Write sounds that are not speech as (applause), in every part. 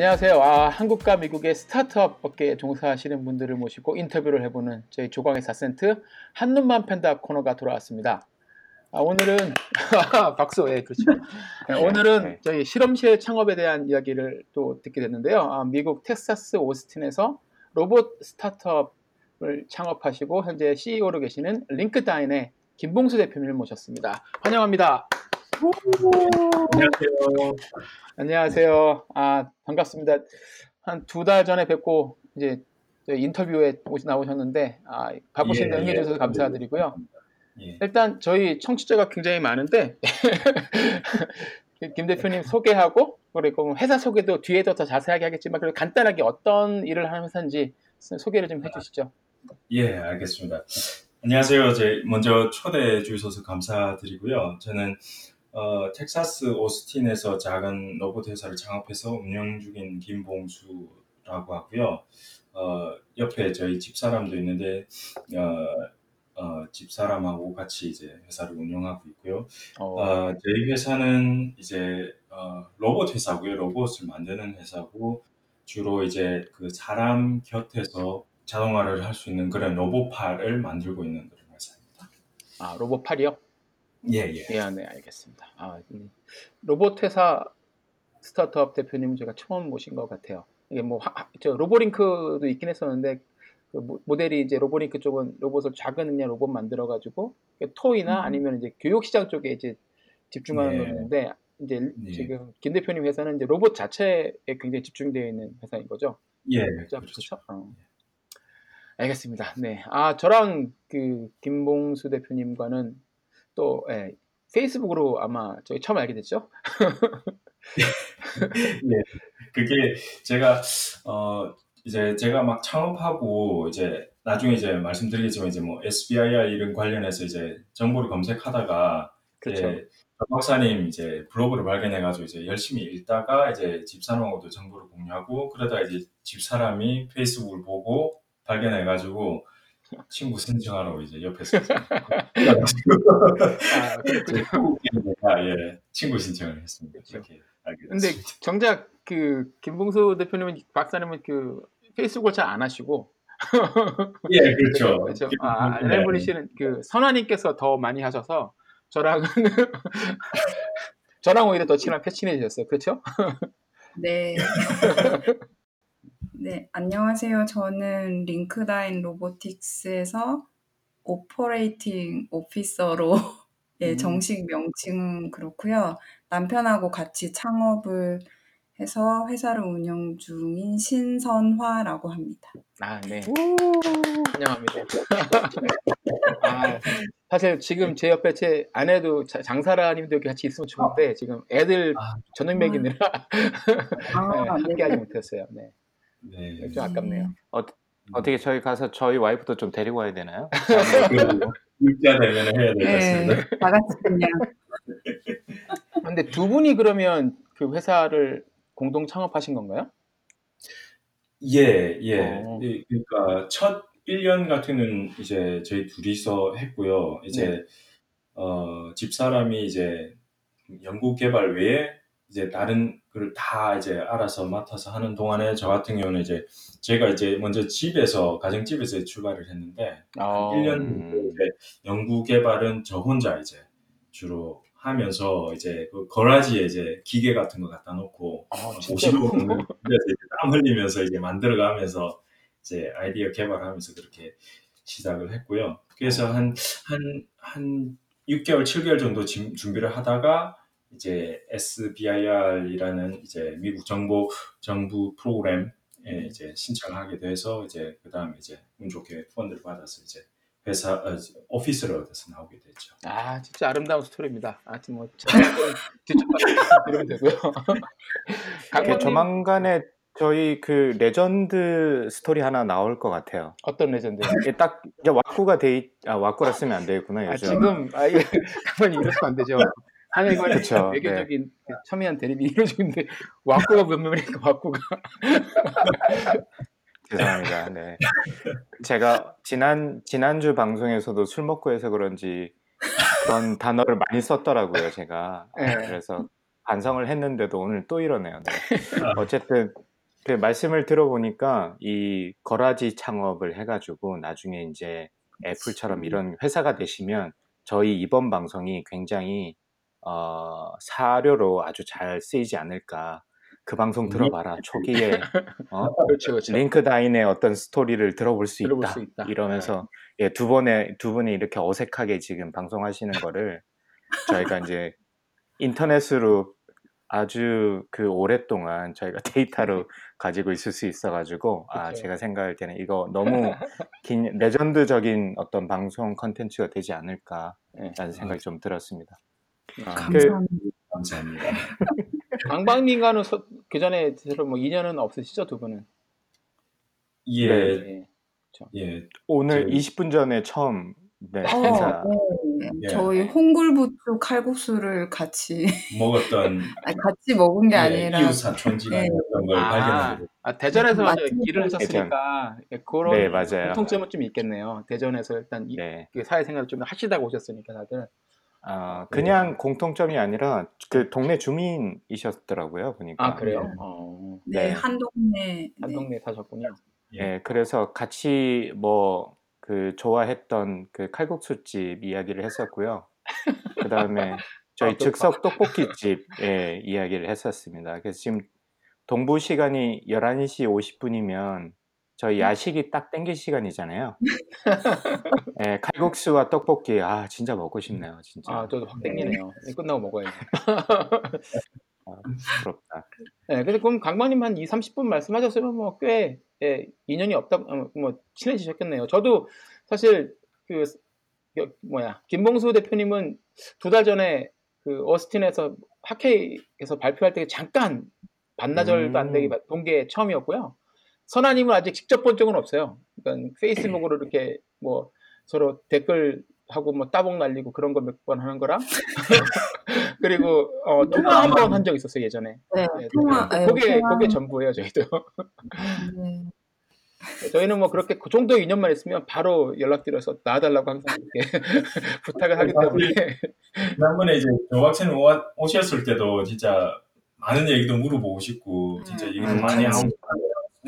안녕하세요. 아, 한국과 미국의 스타트업 업계에 종사하시는 분들을 모시고 인터뷰를 해보는 저희 조광의 4센트 한눈만 팬다 코너가 돌아왔습니다. 아, 오늘은 (laughs) 박수, 예, 그렇죠. 네, 오늘은 저희 실험실 창업에 대한 이야기를 또 듣게 됐는데요. 아, 미국 텍사스 오스틴에서 로봇 스타트업을 창업하시고 현재 CEO로 계시는 링크다인의 김봉수 대표님을 모셨습니다. 환영합니다. 안녕하세요. 안녕하세요. 아, 반갑습니다. 한 두 달 전에 뵙고 이제 인터뷰에 오시- 나오셨는데 아, 바쁘신데 예, 응해주셔서 예. 감사드리고요. 예. 일단 저희 청취자가 굉장히 많은데 (laughs) 김 대표님 소개하고 그리고 회사 소개도 뒤에도 더 자세하게 하겠지만 그래도 간단하게 어떤 일을 하는 회사인지 소개를 좀 해주시죠. 예, 알겠습니다. 안녕하세요. 제 먼저 초대해 주셔서 감사드리고요. 저는 어, 텍사스 오스틴에서 작은 로봇 회사를 창업해서 운영 중인 김봉수라고 하고요. 어, 옆에 저희 집사람도 있는데 어, 어, 집사람하고 같이 이제 회사를 운영하고 있고요. 어, 어, 저희 회사는 이제 어, 로봇 회사고요. 로봇을 만드는 회사고 주로 이제 그 사람 곁에서 자동화를 할 수 있는 그런 로봇팔을 만들고 있는 그런 회사입니다. 아, 로봇 팔이요? 예, 예. 예, 네, 알겠습니다. 아, 음, 로봇 회사 스타트업 대표님 제가 처음 모신 것 같아요. 이게 뭐, 하- 하- 저 로보링크도 있긴 했었는데, 그 모- 모델이 이제 로보링크 쪽은 로봇을 작은 그냥 로봇 만들어가지고, 토이나 음. 아니면 이제 교육시장 쪽에 이제 집중하는 네. 거였는데, 이제 네. 지금 김 대표님 회사는 이제 로봇 자체에 굉장히 집중되어 있는 회사인 거죠. 예, 그렇죠? 그렇죠. 그렇죠? 어. 알겠습니다. 네. 아, 저랑 그 김봉수 대표님과는 또 예, 페이스북으로 아마 저희 처음 알게 됐죠? (laughs) 그게 제가 어 이제 제가 막 창업하고 이제 나중에 이제 말씀드리겠지만 이제 뭐 SBIR 이런 관련해서 이제 정보를 검색하다가 그렇죠. 이제 박 박사님 이제 블로그를 발견해가지고 이제 열심히 읽다가 이제 집사람하고도 정보를 공유하고 그러다가 이제 집사람이 페이스북을 보고 발견해가지고 친구 신청하라고 이제 옆에서 아. 아, 예 친구 신청을 했습니다. 그렇죠. 이렇게 알게 근데 됐습니다. 정작 그 김봉수 대표님은 박사님은 그 페이스북을 잘 안 하시고 (laughs) 예 그렇죠. (laughs) 그렇죠. 아, 알고 씨는 그 선아님께서 더 많이 하셔서 저랑은 (laughs) 저랑 오히려 더 친한 친해지셨어요. 그렇죠? 네. 네, 안녕하세요. 저는 LinkDyn Robotics에서 operating officer로 (laughs) 예, 음. 정식 명칭은 그렇고요. 남편하고 같이 창업을 해서 회사를 운영 중인 신선화라고 합니다. 아, 네. 환영합니다. (laughs) 아, 사실 지금 제 옆에 제 아내도 자- 장사라님도 여기 같이 있으면 좋은데 지금 애들 아. 저녁 먹이느라 아, 네, (laughs) 네. 함께하지 못했어요. 네, 네. 좀 아깝네요. 어떻게 저희 가서 저희 와이프도 좀 데리고 와야 되나요? (laughs) 육자 되면 해야 될것 네, 같습니다. 다 같이 그냥 (laughs) 근데 두 분이 그러면 그 회사를 공동 창업하신 건가요? 예, 예. 어. 예, 그러니까 첫 1년 같은 경우는 이제 저희 둘이서 했고요. 이제 네. 어, 집사람이 이제 연구 개발 외에 이제 다른 걸다 이제 알아서 맡아서 하는 동안에 저 같은 경우는 이제 제가 이제 먼저 집에서 가정집에서 출발을 했는데 어, 1년 음. 이제 연구 개발은 저 혼자 이제 주로 하면서 이제 그 거라지에 이제 기계 같은 거 갖다 놓고 아, 50억 진짜로? 정도 땀 흘리면서 이제 만들어가면서 이제 아이디어 개발하면서 그렇게 시작을 했고요. 그래서 한 한 한 6개월, 7개월 정도 진- 준비를 하다가 이제 SBIR이라는 이제 미국 정보 정부 프로그램에 이제 신청하게 돼서 이제 그 다음에 이제 운 좋게 펀드를 받아서 이제 회사 어, 오피스를 얻어서 나오게 됐죠. 아, 진짜 아름다운 스토리입니다. 하여튼 뭐, 들으면 (laughs) 되고요. (laughs) 그 조만간에 저희 그 레전드 스토리 하나 나올 것 같아요. 어떤 legend요? 이게 딱 이제 왁구가 돼, 있, 아 왁구라 쓰면 안 되겠구나 아, 요즘. 지금 아 이거 (laughs) 강박님 이러시면 안 되죠. 한일관의 (laughs) 외교적인 그 첨예한 대립이 이루어지고 있는데 왁구가 몇 명이니까 왁구가 죄송합니다. 네. 제가 지난 지난주 방송에서도 술 먹고 해서 그런지 그런 단어를 많이 썼더라고요, 제가. 아, 네. 그래서 반성을 했는데도 오늘 또 이러네요. 네. (laughs) 어쨌든 그 말씀을 들어보니까 이 거라지 창업을 해가지고 나중에 이제 애플처럼 이런 회사가 되시면 저희 이번 방송이 굉장히 어, 사료로 아주 잘 쓰이지 않을까. 그 방송 들어봐라. 초기에 (laughs) 어? (laughs) 그렇죠, 그렇죠. 링크다인의 어떤 스토리를 들어볼 수 들어볼 있다. 수 있다. 이러면서 예, 두 번에 두 분이 이렇게 어색하게 지금 방송하시는 거를 저희가 이제 인터넷으로 아주 그 오랫동안 저희가 데이터로 (laughs) 가지고 있을 수 있어가지고 아 그쵸. 제가 생각할 때는 이거 너무 긴 레전드적인 어떤 방송 컨텐츠가 되지 않을까라는 네. 생각이 좀 들었습니다. 아, 감사합니다. 감사합니다. (laughs) 강박님과는 서- 그 전에 서로 뭐 인연은 없으시죠 두 분은? 예, 네. 예, 오늘 저희- 20분 전에 처음 네, 어, 인사 네. 예. 저희 홍굴부추 칼국수를 같이 (laughs) 먹었던 (laughs) 아니, 같이 먹은 게 예, 아니라 이웃 사촌지간이었던 걸 아, 발견하게 됐 아, 대전에서 맞죠. 길을 하셨으니까 예, 그런 네, 맞아요. 공통점은 좀 있겠네요. 대전에서 일단 이- 네. 그 사회생활을 좀 하시다가 오셨으니까 다들. 아, 그냥 공통점이 아니라 그 동네 주민이셨더라고요, 보니까. 아 그래요? 네. 어, 네, 네. 한 동네 한 네. 동네 사셨군요. 예, 그래서 같이 뭐 그 좋아했던 그 칼국수집 이야기를 했었고요. 그 다음에 (laughs) 저희 아, 또- 즉석 떡볶이집 예, 이야기를 했었습니다. 그래서 지금 동부 시간이 11시 50분이면 저희 야식이 딱 땡길 시간이잖아요. (laughs) 예, 칼국수와 떡볶이 아 진짜 먹고 싶네요, 진짜. 아 저도 확 땡기네요. 예, 끝나고 먹어야죠. (laughs) 부럽다. 네, 그래서 그럼 강박님 한 2, 30분 말씀하셨으면 뭐 꽤 예, 인연이 없다, 어, 뭐 친해지셨겠네요. 저도 사실 그 여- 뭐야 김봉수 대표님은 두 달 전에 그 어스틴에서 학회에서 발표할 때 잠깐 반나절도 안 되게 음. 본게 처음이었고요. 선아님은 아직 직접 본 적은 없어요. 그러니까 페이스북으로 (clears throat) 이렇게 뭐 서로 댓글 하고 뭐 따봉 날리고 그런 거 몇 번 하는 거랑 (laughs) 그리고 어, 통화 한 번 한 적 있었어요 예전에. 네, 네, 통화, 네, 그게 통화- 그게 전부예요 저희도. 네. 저희는 뭐 그렇게 그 정도 인연만 있으면 바로 연락드려서 나와달라고 항상 이렇게 (laughs) 부탁을 하기 때문에 지난번에 이제 오- 오셨을 때도 진짜 많은 얘기도 물어보고 싶고 진짜 음. 얘기도 음. 많이 하고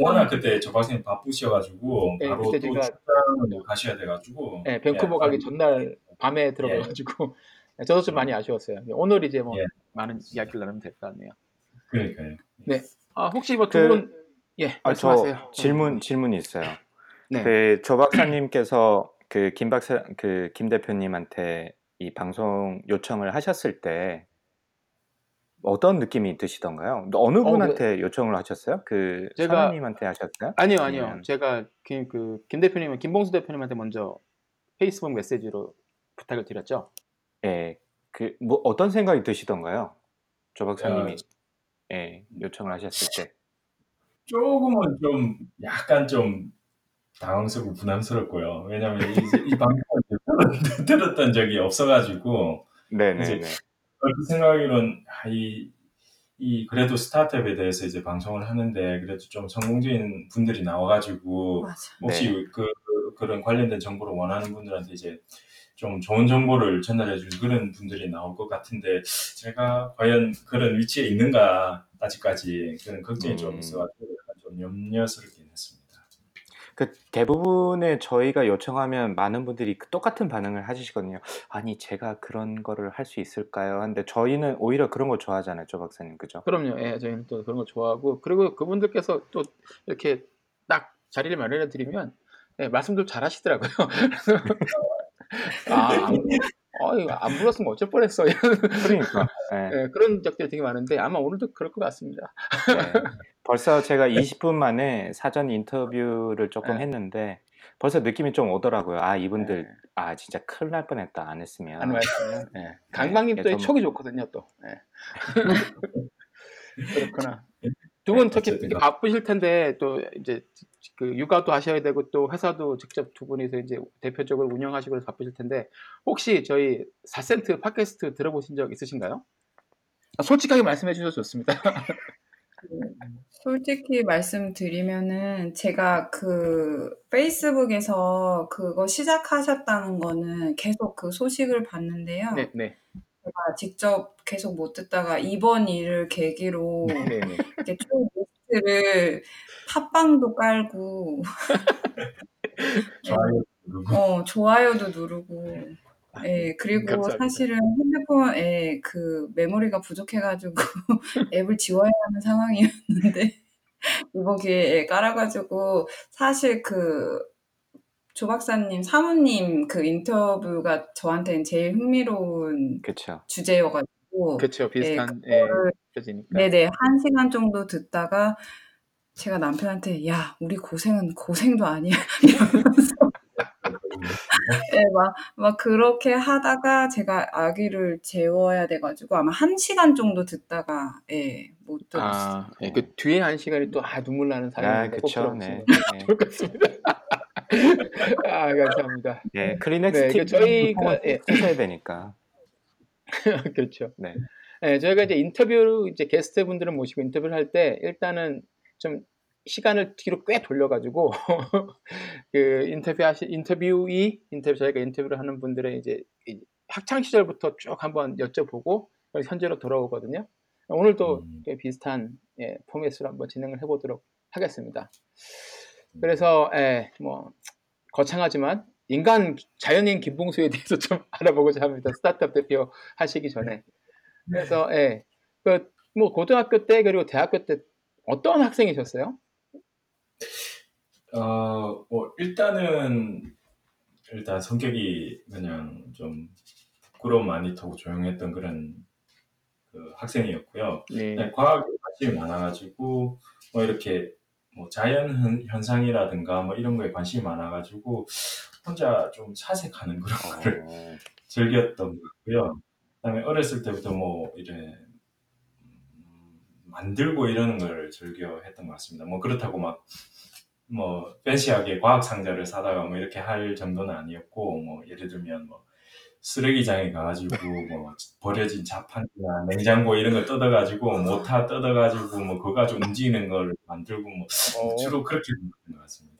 워낙 그때 조박사님 바쁘셔가지고 네, 바로 또 제가- 출장을 가셔야 돼가지고 네, 밴쿠버 예, 가기 전날 밤에 들어가가지고 (laughs) 저도 좀 많이 아쉬웠어요. 오늘 이제 뭐 예. 많은 이야기를 나누면 될 것 같네요. 그러니까요. 아 혹시 뭐두 그- 분 예, 아, 말씀하세요. 저 질문 질문이 있어요. 네. 그조 박사님께서 그 김 박사 그 김 대표님한테 이 방송 요청을 하셨을 때 어떤 느낌이 드시던가요? 어느 어, 분한테 요청을 하셨어요? 그 제가- 사장님한테 하셨어요? 아니요, 아니요. 아니면- 제가 김, 그, 김 대표님은 김봉수 대표님한테 먼저 페이스북 메시지로 부탁을 드렸죠. 예, 그 뭐 어떤 생각이 드시던가요? 조 박사님이 야. 예, 요청을 하셨을 때. 조금은 좀 약간 좀 당황스럽고 부담스럽고요. 왜냐하면 이, 이 방송을 (laughs) 들었던 적이 없어가지고 네, 네, 그 생각으로는 아, 이, 이 그래도 스타트업에 대해서 이제 방송을 하는데 그래도 좀 성공적인 분들이 나와가지고 맞아. 혹시 네. 그, 그- 그런 관련된 정보를 원하는 분들한테 이제 좀 좋은 정보를 전달해 줄 그런 분들이 나올 것 같은데 제가 과연 그런 위치에 있는가 아직까지 그런 걱정이 좀 음. 있어가지고 약간 좀 했습니다. 그 대부분의 저희가 요청하면 많은 분들이 그 똑같은 반응을 하시거든요. 아니 제가 그런 거를 할 수 있을까요? 근데 저희는 오히려 그런 거 좋아하잖아요, 조 박사님, 그죠? 그럼요. 예, 저희는 또 그런 거 좋아하고 그리고 그분들께서 또 이렇게 딱 자리를 마련해 드리면 예, 말씀도 잘 하시더라고요. 아, 안, 어, 이거 안 불렀으면 어쩔 뻔했어. 그러니까 예, 예, 그런 적들이 되게 많은데 아마 오늘도 그럴 것 같습니다. 네. 벌써 제가 20분 만에 사전 인터뷰를 조금 네. 했는데 벌써 느낌이 좀 오더라고요. 아 이분들 예, 아 진짜 큰일 날 뻔했다 안 했으면. 안 말씀요. 예. (laughs) 강박님 예, 또 좀- 촉이 좋거든요, 또. 예. (laughs) 그렇구나. 두분 특히 바쁘실 텐데 또 이제 그 육아도 하셔야 되고 또 회사도 직접 두 분이서 이제 대표적으로 운영하시고 바쁘실 텐데 혹시 저희 4센트 팟캐스트 들어보신 적 있으신가요? 아, 솔직하게 말씀해 주셔도 좋습니다. (laughs) 솔직히 말씀드리면은 제가 그 페이스북에서 그거 시작하셨다는 거는 계속 그 소식을 봤는데요. 네, 네, 제가 직접 계속 못 듣다가 이번 일을 계기로 (laughs) 네, 네. 이렇게 쭉 리스트를 팟빵도 깔고 (laughs) 좋아요. 어, 좋아요도 누르고 예, 그리고 감사합니다. 사실은 핸드폰에 그 메모리가 부족해가지고 (laughs) 앱을 지워야 하는 상황이었는데 (laughs) 이번 기회에 깔아가지고 사실 그 조 박사님, 사모님 그 인터뷰가 저한테는 제일 흥미로운 그쵸. 주제여가지고 그렇죠. 비슷한 예, 예, 표지니까. 네네 한 시간 정도 듣다가 제가 남편한테 야 우리 고생은 고생도 아니야 (laughs) 이러면서 예, 막, 막 그렇게 하다가 제가 아기를 재워야 돼가지고 아마 한 시간 정도 듣다가 예, 못 들었어요. 아, 예, 그 뒤에 한 시간이 또 아, 눈물 나는 아, 사연인데 꼭 그쵸. 네. 좋을 것 같습니다. 아, 감사합니다. (laughs) 네. 네, 네, 그팀 저희가 예, 쓰셔야 되니까. (laughs) 그렇죠. 네. 예, 저희가 이제 인터뷰 이제 게스트 분들을 모시고 인터뷰를 할 때 일단은 좀 시간을 뒤로 꽤 돌려가지고 (laughs) 그 인터뷰 하시 인터뷰이 인터뷰 저희가 인터뷰를 하는 분들의 이제 이 학창 시절부터 쭉 한번 여쭤보고 현재로 돌아오거든요. 오늘도 음. 꽤 비슷한 예, 포맷으로 한번 진행을 해보도록 하겠습니다. 그래서 예, 뭐 거창하지만 인간 자연인 김봉수에 대해서 좀 (laughs) 알아보고자 합니다. 스타트업 대표 하시기 전에. 그래서 예, 그뭐 고등학교 때 그리고 대학교 때 어떤 학생이셨어요? 어, 뭐 일단은 일단 성격이 그냥 좀 부끄러움 많이 타고 조용했던 그런 그 학생이었고요. 네. 그냥 과학에 관심이 많아가지고 뭐 이렇게 뭐 자연 현- 현상이라든가 뭐 이런 거에 관심이 많아가지고 혼자 좀 사색하는 그런 거를 어, 즐겼던 것 같고요. 그다음에 어렸을 때부터 뭐 이래 음, 만들고 이러는 걸 즐겨 했던 것 같습니다. 뭐 그렇다고 막 뭐 팬시하게 과학 상자를 사다가 뭐 이렇게 할 정도는 아니었고 뭐 예를 들면 뭐 쓰레기장에 가가지고 뭐 버려진 자판기나 냉장고 이런 걸 뜯어가지고 모타 뜯어가지고 뭐 그거 가지고 움직이는 걸 만들고 뭐 어, 주로 그렇게 했던 것 같습니다.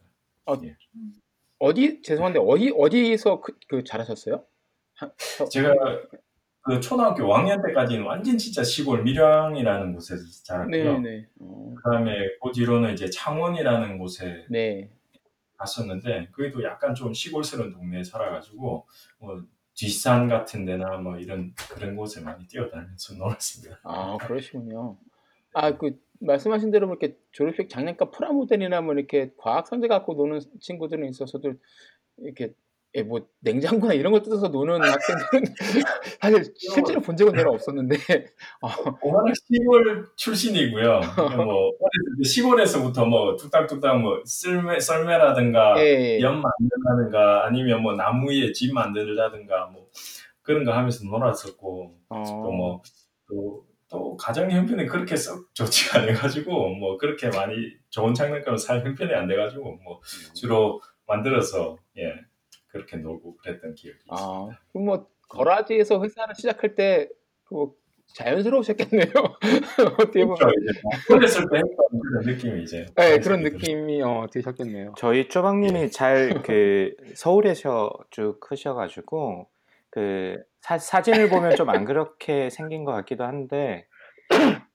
어디 죄송한데 어디 어디서 그, 그 자라셨어요? 하- 저- 제가 그 초등학교 5학년 때까지는 완전 진짜 시골 밀양이라는 곳에서 자랐고요. 네, 네. 어, 그다음에 그 뒤로는 이제 창원이라는 곳에 네. 갔었는데 거기도 약간 좀 시골스러운 동네에 살아가지고 뭐 뒷산 같은 데나 뭐 이런 그런 곳에 많이 뛰어다니면서 놀았습니다. 아, 그러시군요. 아, 그 말씀하신 대로 뭐 이렇게 졸업식 장난감 프라모델이나 뭐 이렇게 과학 상자 갖고 노는 친구들은 있어서도 이렇게 예, 뭐 냉장고나 이런 걸 뜯어서 노는 학생들은 (laughs) 사실 실제로 본 적은 별로 없었는데. (laughs) 어, 워낙 시골 출신이고요. 뭐 (laughs) 시골에서부터 뭐 뚝딱뚝딱 뭐 썰매 썰매라든가 예, 연 만든다든가 아니면 뭐 나무 위에 집 만들다든가 뭐 그런 거 하면서 놀았었고. 어, 또뭐또 또 가정 형편이 그렇게 썩 좋지가 않아가지고 뭐 그렇게 많이 좋은 장난감을 살 형편이 안 돼가지고 뭐 주로 만들어서 예 그렇게 놀고 그랬던 기억이 아, 있습니다. 그럼 뭐 거라지에서 회사를 시작할 때그 자연스러우셨겠네요. (laughs) 어떻게 보면 그렇죠. 뭐 어렸을 때 했던 그런 느낌이 이제 네, 그런 느낌이 어, 드셨겠네요. 저희 쪼박님이 잘 (laughs) 그 서울에서 쭉 크셔가지고 그 사, 사진을 보면 좀 안 그렇게 생긴 것 같기도 한데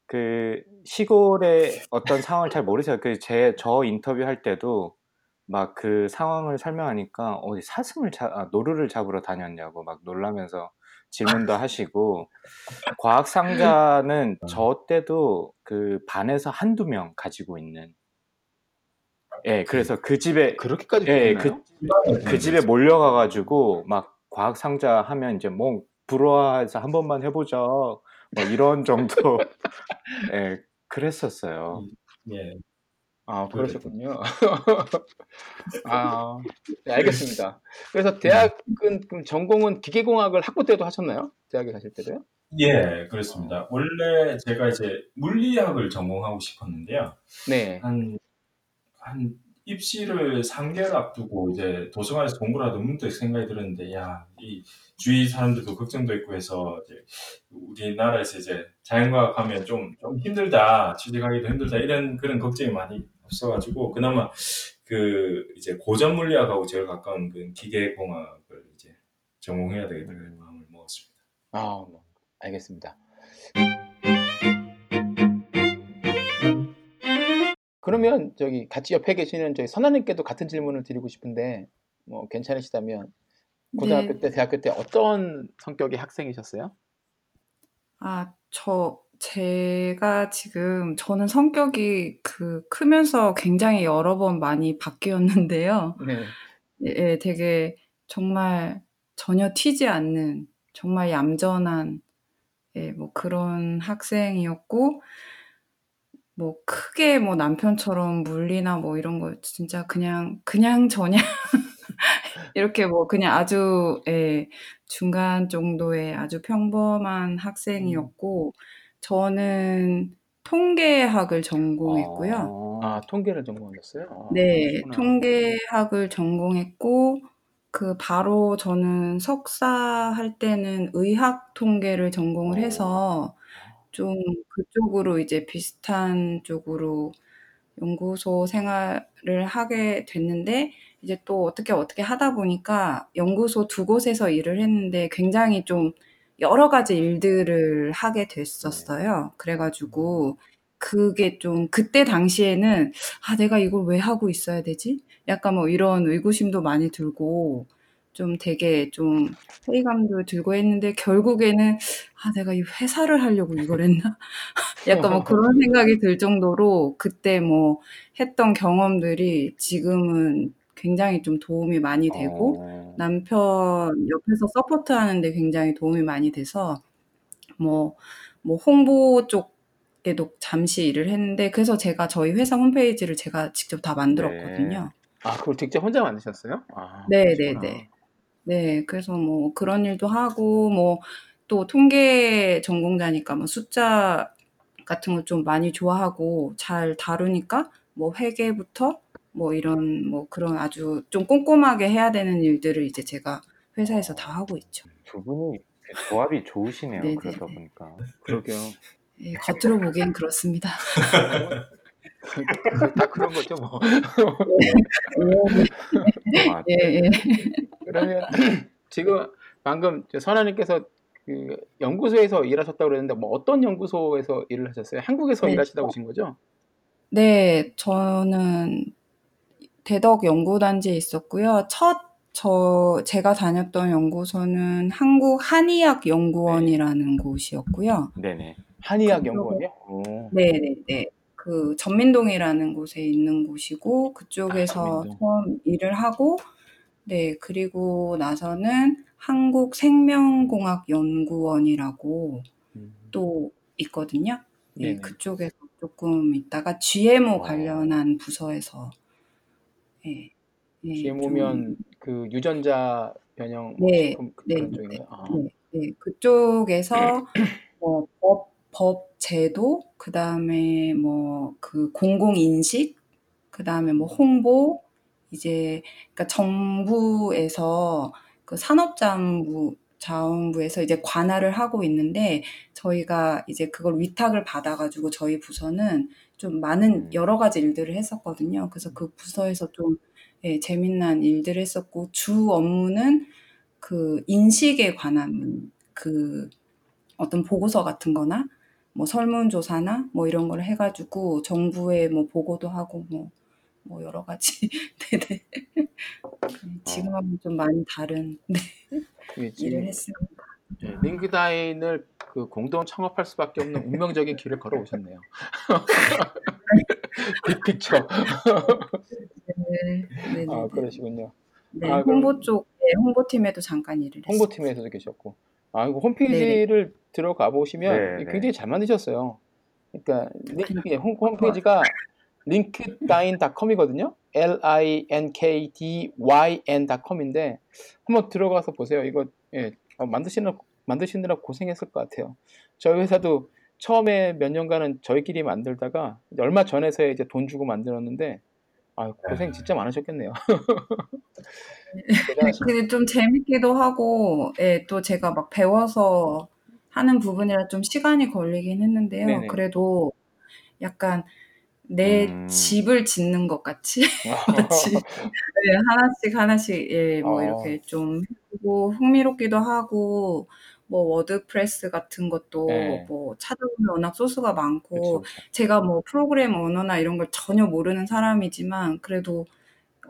그 시골의 어떤 상황을 잘 모르세요. 그 제 저 인터뷰할 때도 막 그 상황을 설명하니까 어디 사슴을 잡, 아, 노루를 잡으러 다녔냐고 막 놀라면서 질문도 하시고 과학 상자는 저 때도 그 반에서 한두 명 가지고 있는 예, 그래서 그 집에 그렇게까지 예, 됐나요? 그 집에 몰려가 가지고 막 과학 상자 하면 이제 뭐 부러워해서 한 번만 해 보자 뭐 이런 정도. (laughs) 예 그랬었어요. 예 아, 그러셨군요. (laughs) 아, 네, 알겠습니다. 그래서 대학은 그럼 전공은 기계공학을 학부 때도 하셨나요? 대학에 가실 때도요? 예, 그렇습니다. 원래 제가 이제 물리학을 전공하고 싶었는데요. 네. 한, 한 입시를 3개월 앞두고 이제 도서관에서 공부를 하다 문득 생각이 들었는데, 야, 이 주위 사람들도 걱정도 있고 해서 이제 우리나라에서 이제 자연과학 하면 좀, 좀 힘들다, 취직하기도 힘들다, 이런 그런 걱정이 많이 없어가지고, 그나마 그 이제 고전 물리학하고 제일 가까운 그 기계공학을 이제 전공해야 되겠다, 그 마음을 먹었습니다. 아, 뭐, 알겠습니다. 그러면 저기 같이 옆에 계시는 저희 선아님께도 같은 질문을 드리고 싶은데 뭐 괜찮으시다면 고등학교 네. 때, 대학교 때 어떤 성격의 학생이셨어요? 아, 저, 제가 지금, 저는 성격이 그 크면서 굉장히 여러 번 많이 바뀌었는데요. 네. 예, 되게 정말 전혀 튀지 않는, 정말 얌전한, 예, 뭐 그런 학생이었고, 뭐 크게 뭐 남편처럼 물리나 뭐 이런 거 진짜 그냥, 그냥 저냥 (laughs) 이렇게 뭐 그냥 아주 예, 중간 정도의 아주 평범한 학생이었고 저는 통계학을 전공했고요. 아, 통계를 전공하셨어요? 아, 네, 그러시구나. 통계학을 전공했고 그 바로 저는 석사 할 때는 의학 통계를 전공을 해서 좀 그쪽으로 이제 비슷한 쪽으로 연구소 생활을 하게 됐는데 이제 또 어떻게 어떻게 하다 보니까 연구소 두 곳에서 일을 했는데 굉장히 좀 여러 가지 일들을 하게 됐었어요. 그래가지고 그게 좀 그때 당시에는 아 내가 이걸 왜 하고 있어야 되지? 약간 뭐 이런 의구심도 많이 들고 좀 되게 좀 회의감도 들고 했는데 결국에는 아 내가 이 회사를 하려고 이걸 했나? (laughs) 약간 뭐 그런 (laughs) 생각이 들 정도로 그때 뭐 했던 경험들이 지금은 굉장히 좀 도움이 많이 되고 어, 남편 옆에서 서포트하는 데 굉장히 도움이 많이 돼서 뭐, 뭐 홍보 쪽에도 잠시 일을 했는데 그래서 제가 저희 회사 홈페이지를 제가 직접 다 만들었거든요. 아, 그걸 직접 혼자 만드셨어요? 아, 네, 네, 그러시구나. 네. 네, 그래서 뭐 그런 일도 하고 뭐 또 통계 전공자니까 뭐 숫자 같은 거좀 많이 좋아하고 잘 다루니까 뭐 회계부터 뭐 이런 뭐 그런 아주 좀 꼼꼼하게 해야 되는 일들을 이제 제가 회사에서 다 하고 있죠. 두 분이 조합이 좋으시네요. 네네네. 그러다 보니까. 그러게요. 예, 겉으로 보기엔 그렇습니다. 다 그런 거죠, 뭐. 아, 예, 예. 그러면 지금 방금 저 선아님께서 그 연구소에서 일하셨다고 그랬는데 뭐 어떤 연구소에서 일을 하셨어요? 한국에서 네. 일하시다 오신 거죠? 네, 저는 대덕 연구단지에 있었고요. 첫, 저, 제가 다녔던 연구소는 한국 한의학 연구원이라는 곳이었고요. 네네. 한의학 연구원이요? 오. 네네네. 그 전민동이라는 곳에 있는 곳이고, 그쪽에서 아. 처음 일을 하고, 네, 그리고 나서는 한국생명공학연구원이라고 음. 또 있거든요. 네, 네네. 그쪽에서 조금 있다가 GMO 어. 관련한 부서에서 예, 예, GMO면 그 유전자 변형 뭐 네, 식품 그- 네, 그런 네, 쪽인가요? 아, 좀, 네, 네, 그쪽에서 (clears throat) 뭐 법, 법 제도, 그 다음에 뭐 그 공공 인식, 그 다음에 뭐 홍보, 이제 그러니까 정부에서 그 산업자원부 자원부에서 이제 관할을 하고 있는데 저희가 이제 그걸 위탁을 받아가지고 저희 부서는 좀 많은 음. 여러 가지 일들을 했었거든요. 그래서 그 부서에서 좀 예, 재미난 일들을 했었고 주 업무는 그 인식에 관한 그 어떤 보고서 같은 거나 뭐 설문조사나 뭐 이런 걸 해가지고 정부에 뭐 보고도 하고 뭐, 뭐 여러 가지 네네 (laughs) 네, 지금하고는 좀 많이 다른 네, 일을 했습니다. 예, 링크다인을 그 공동 창업할 수밖에 없는 운명적인 길을 걸어 오셨네요. (laughs) 빅픽처. 네, 네, 아, 네, 그러시군요. 네, 아, 홍보 쪽 네, 홍보팀에도 잠깐 일을 했어요. 홍보팀에서도 계셨고. 아, 이거 홈페이지를 들어가 보시면 네, 네. 굉장히 잘 만드셨어요. 그러니까 리, 예, 홈, 홈페이지가 linkedin.com이거든요. L-I-N-K-D-Y-N.com인데 한번 들어가서 보세요. 이거 예, 어, 만드시는 만드시느라 고생했을 것 같아요. 저희 회사도 처음에 몇 년간은 저희끼리 만들다가 얼마 전에서야 이제 돈 주고 만들었는데 아 고생 진짜 많으셨겠네요. 대단하십니다. 근데 좀 재밌기도 하고, 예, 또 제가 막 배워서 하는 부분이라 좀 시간이 걸리긴 했는데요. 네네. 그래도 약간 내 음. 집을 짓는 것 같이 (laughs) (laughs) 마치 네, 하나씩 하나씩 예, 뭐 어. 이렇게 좀 해보고 흥미롭기도 하고 뭐 WordPress 같은 것도 네. 뭐 찾아보면 워낙 소스가 많고 그쵸. 제가 뭐 프로그램 언어나 이런 걸 전혀 모르는 사람이지만 그래도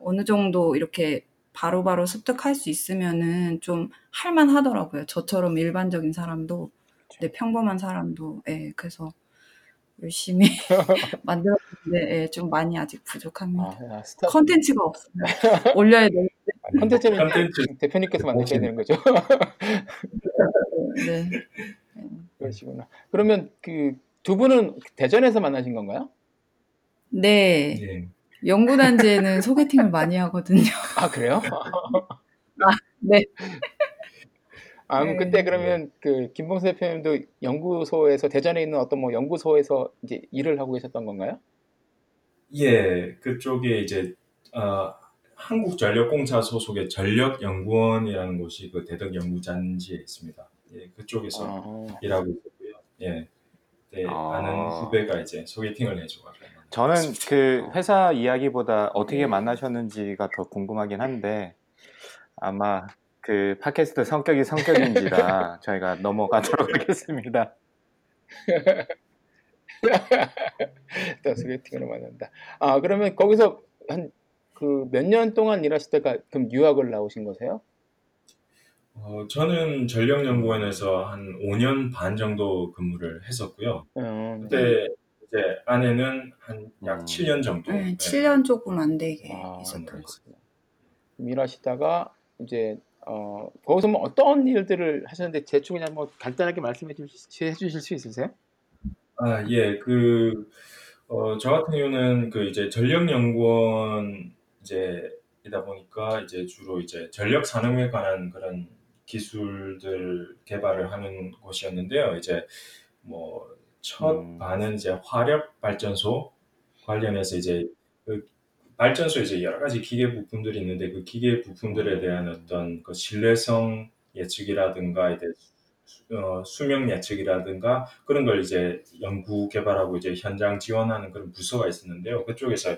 어느 정도 이렇게 바로바로 습득할 수 있으면은 좀 할만하더라고요. 저처럼 일반적인 사람도, 네, 평범한 사람도, 예, 그래서 열심히 (laughs) 만들었 는데, 예, 좀 많이 아직 부족합니다. 아, 야, 스타 컨텐츠가 없어요. (laughs) 올려야 돼. 컨텐츠는 컨텐츠 대표님께서 만드셔야 되는 거죠. 네. (laughs) 그러시구나. 그러면 그 두 분은 대전에서 만나신 건가요? 네. 예. 연구단지에는 (laughs) 소개팅을 많이 하거든요. 아 그래요? 네. 아 네. 그때 그러면 그 김봉수 대표님도 연구소에서 대전에 있는 어떤 뭐 연구소에서 이제 일을 하고 계셨던 건가요? 예, 그쪽에 이제 어, 한국전력공사 소속의 전력연구원이라는 곳이 그 대덕 연구단지에 있습니다. 예, 그쪽에서 아, 일하고 있었고요. 예, 네, 아. 아는 후배가 이제 소개팅을 해줘가지고. 저는 그 회사 이야기보다 어떻게 네. 만나셨는지가 더 궁금하긴 한데 아마 그 팟캐스트 성격이 성격인지라 (laughs) 저희가 넘어가도록 하겠습니다. (laughs) (laughs) 또 소개팅으로 만난다. 아 그러면 거기서 한 그 몇 년 동안 일하시다가 그럼 유학을 나오신 거세요? 어, 저는 전력연구원에서 한 5년 반 정도 근무를 했었고요. 어, 그때 이제 아내는 한약 음. 7년 정도. 네, 예. 7년 조금 안 되게 아, 있었던 것 그렇구나. 그럼 일하시다가 이제 어 거기서 뭐 어떤 일들을 하셨는데 대충 그냥 뭐 간단하게 말씀해 주실, 해주실 수 있으세요? 아, 예, 그, 어, 저 같은 경우는 그 이제 전력 연구원 이제 이다 보니까 이제 주로 이제 전력 산업에 관한 그런 기술들 개발을 하는 곳이었는데요. 이제 뭐 첫 음. 반은 이제 화력 발전소 관련해서 이제 그 발전소에 이제 여러 가지 기계 부품들이 있는데 그 기계 부품들에 대한 어떤 그 신뢰성 예측이라든가 이제 수- 어, 수명 예측이라든가 그런 걸 이제 연구 개발하고 이제 현장 지원하는 그런 부서가 있었는데요. 그쪽에서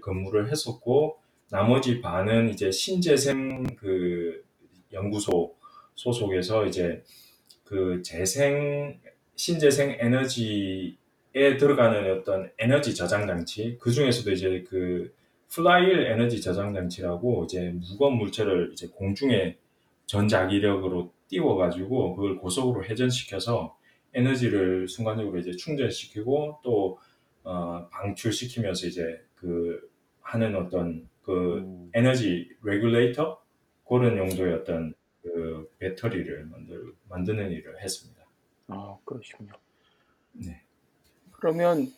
근무를 했었고 나머지 반은 이제 신재생 그 연구소 소속에서 이제 그 재생 신재생 에너지에 들어가는 어떤 에너지 저장 장치 그 중에서도 이제 그 flywheel 에너지 저장 장치라고 이제 무거운 물체를 이제 공중에 전자기력으로 띄워가지고 그걸 고속으로 회전시켜서 에너지를 순간적으로 이제 충전시키고 또 어, 방출시키면서 이제 그 하는 어떤 그 음. 에너지 레귤레이터 그런 용도의 어떤 그 배터리를 만들, 만드는 일을 했습니다. 아 그러시군요. 네. 그러면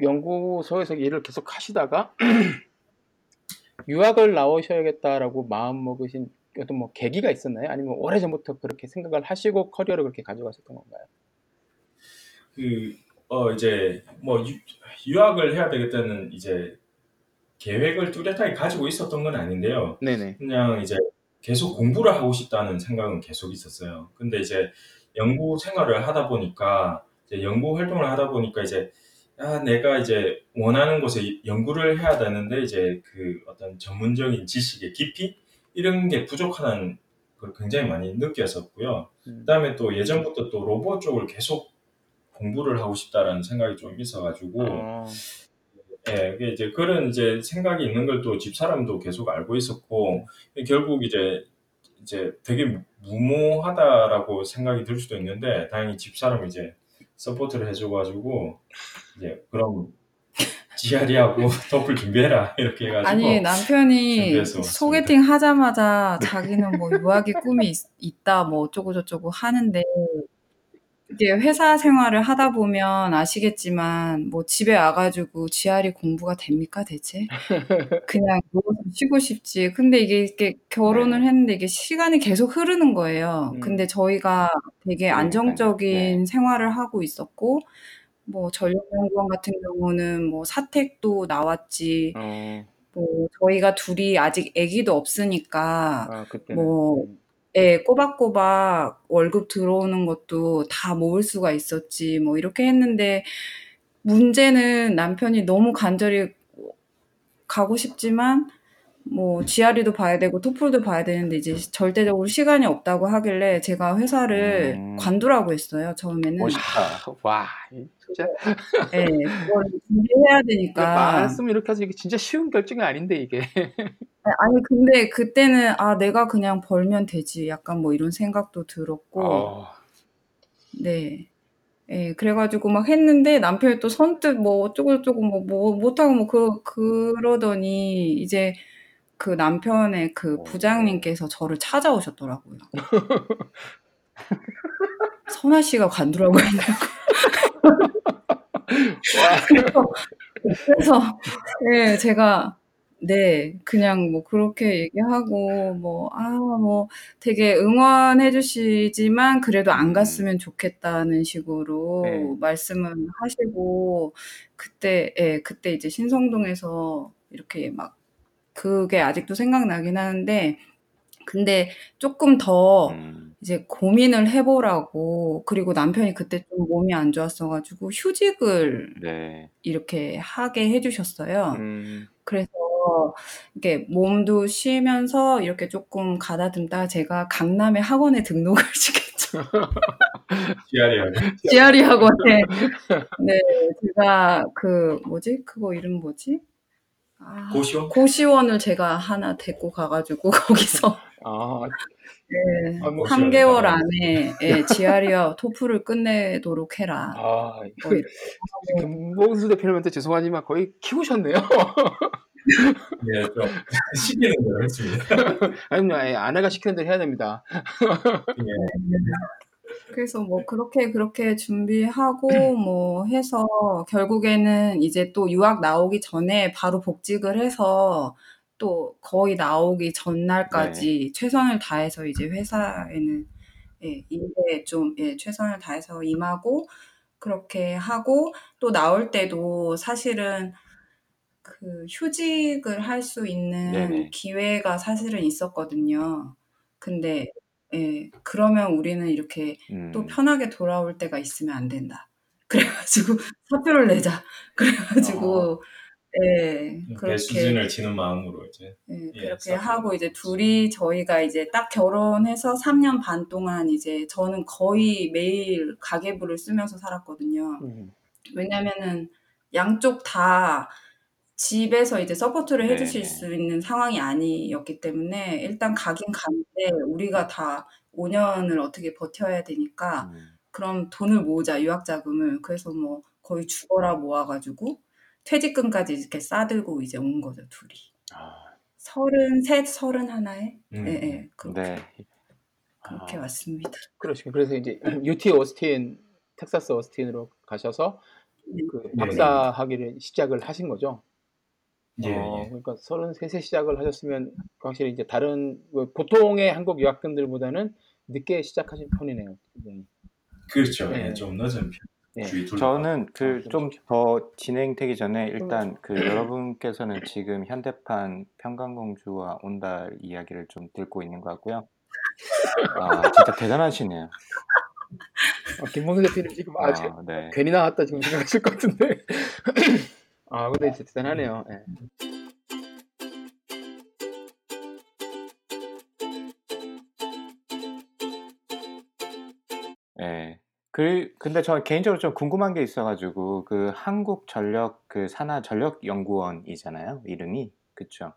연구소에서 일을 계속 하시다가 (clears throat) 유학을 나오셔야겠다라고 마음 먹으신 어떤 뭐 계기가 있었나요? 아니면 오래 전부터 그렇게 생각을 하시고 커리어를 그렇게 가져가셨던 건가요? 그, 어, 이제, 뭐, 유, 유학을 해야 되겠다는 이제 계획을 뚜렷하게 가지고 있었던 건 아닌데요. 네네. 그냥 이제 계속 공부를 하고 싶다는 생각은 계속 있었어요. 근데 이제 연구 생활을 하다 보니까, 이제 연구 활동을 하다 보니까 이제, 아, 내가 이제 원하는 곳에 연구를 해야 되는데, 이제 그 어떤 전문적인 지식의 깊이? 이런 게 부족하다는 걸 굉장히 많이 느꼈었고요. 음. 그다음에 또 예전부터 또 로봇 쪽을 계속 공부를 하고 싶다라는 생각이 좀 있어가지고, 아, 예, 이게 이제 그런 이제 생각이 있는 걸 또 집사람도 계속 알고 있었고, 결국 이제 이제 되게 무모하다라고 생각이 들 수도 있는데, 다행히 집사람이 이제 support를 해줘가지고, 이제 그럼 GRE하고 토플 (laughs) 준비해라 이렇게 해가지고, 아니 남편이. 소개팅 하자마자 자기는 뭐 유학의 꿈이 있, 있다 뭐 어쩌고 저쩌고 하는데 이게 회사 생활을 하다 보면 아시겠지만 뭐 집에 와 가지고 GRE 공부가 됩니까 대체? 그냥 누워서 쉬고 싶지. 근데 이게 이렇게 결혼을 네. 했는데 이게 시간이 계속 흐르는 거예요. 음. 근데 저희가 되게. 안정적인 네. 생활을 하고 있었고 뭐 전력연구원 같은 경우는 뭐 사택도 나왔지. 어, 뭐 저희가 둘이 아직 아기도 없으니까 아, 그때는. 뭐 음. 예, 꼬박꼬박 월급 들어오는 것도 다 모을 수가 있었지. 뭐 이렇게 했는데 문제는 남편이 너무 간절히 가고 싶지만 뭐 GRE도 봐야 되고 토플도 봐야 되는데 이제 절대적으로 시간이 없다고 하길래 제가 회사를 음. 관두라고 했어요. 처음에는. 멋있다. 와, 이 진짜 예, 그걸 (laughs) 준비해야 되니까. 말씀 이렇게 하지 이게 진짜 쉬운 결정이 아닌데 이게. (laughs) 아니 근데 그때는 아 내가 그냥 벌면 되지. 약간 뭐 이런 생각도 들었고. 어, 네. 예, 그래가지고 막 했는데 남편이 또 선뜻 뭐 어쩌고저쩌고 뭐, 뭐 못하고 뭐 그, 그러더니 이제 그 남편의 그 부장님께서 저를 찾아오셨더라고요. (laughs) 선아 씨가 관두라고 했냐고. (laughs) 그래서, 예, 제가, 네, 그냥 뭐 그렇게 얘기하고, 뭐, 아, 뭐 되게 응원해 주시지만 그래도 안 음. 갔으면 좋겠다는 식으로 네. 말씀을 하시고, 그때, 예, 그때 이제 신성동에서 이렇게 막, 그게 아직도 생각나긴 하는데, 근데 조금 더 음. 이제 고민을 해보라고, 그리고 남편이 그때 좀 몸이 안 좋았어가지고 휴직을 네. 이렇게 하게 해주셨어요. 음, 그래서 이게 몸도 쉬면서 이렇게 조금 가다듬다가 제가 강남의 학원에 등록을 (laughs) 시켰죠. GR이하고. GRE 학원에. 네, 제가 그 뭐지? 그거 이름 뭐지? 아, 고시원? 고시원을 제가 하나 데리고 가가지고 (laughs) 거기서 아, 네, 아, 뭐, 3개월 안에 예, (laughs) GRE와 토플을 끝내도록 해라. 아, 뭐. 김봉수 대표님한테 죄송하지만 거의 키우셨네요. (laughs) 네, 좀 시키는 대로 했습니다. 아니면 아예 아내가 시키는 대로 해야 됩니다. 예. 그래서 뭐 그렇게 그렇게 준비하고 (clears throat) 뭐 해서 결국에는 이제 또 유학 나오기 전에 바로 복직을 해서 또 거의 나오기 전날까지 최선을 다해서 이제 회사에는 예, 일에 좀 예, 최선을 다해서 임하고 그렇게 하고 또 나올 때도 사실은 그 휴직을 할 수 있는 네네. 기회가 사실은 있었거든요. 근데 예, 그러면 우리는 이렇게 또 음. 편하게 돌아올 데가 있으면 안 된다. (laughs) 그래가지고 사표를 내자. 그래가지고 예, 배 그렇게 배수진을 치는 마음으로 이제. 예, 예, 그렇게 사표를 하고 이제. 둘이 저희가 이제 딱 결혼해서 3년 반 동안 이제 저는 거의 매일 가계부를 쓰면서 살았거든요. 음, 왜냐면은 양쪽 다 집에서 이제 support를 해 주실 네네. 수 있는 상황이 아니었기 때문에 일단 가긴 가는데 우리가 다 5 년을 어떻게 버텨야 되니까 음. 그럼 돈을 모으자 유학 자금을 그래서 뭐 거의 죽어라 모아 가지고 퇴직금까지 이렇게 싸들고 이제 온 거죠 둘이 아, 서른셋 서른 하나에 음. 예, 예, 그렇게 네. 그렇게 아, 왔습니다. 그러시군. 그래서 이제 (clears throat) UT 오스틴, 텍사스 오스틴으로 가셔서 네. 그 네. 박사 학위를 시작을 하신 거죠. 예, 어, 예. 그러니까 33세 시작을 하셨으면 확실히 이제 다른 뭐 보통의 한국 유학생들보다는 늦게 시작하신 편이네요. 그렇죠. 네. 예, 좀 늦은 편. 네. 둘 저는 아, 그좀좀더 진행되기 전에 일단 그 여러분께서는 지금 현대판 평강공주와 온달 이야기를 좀 듣고 있는 것 같고요. 아, 진짜 대단하시네요. 아, 김봉수 대표님 지금 아, 제- 아, 네. 괜히 나왔다 지금 생각하실 것 같은데. (laughs) 아, 근데 진짜 대단하네요. 예. 예. 그 근데 저 개인적으로 좀 궁금한 게 있어가지고 그 한국 전력 그 산하 전력 연구원이잖아요 이름이 그쵸?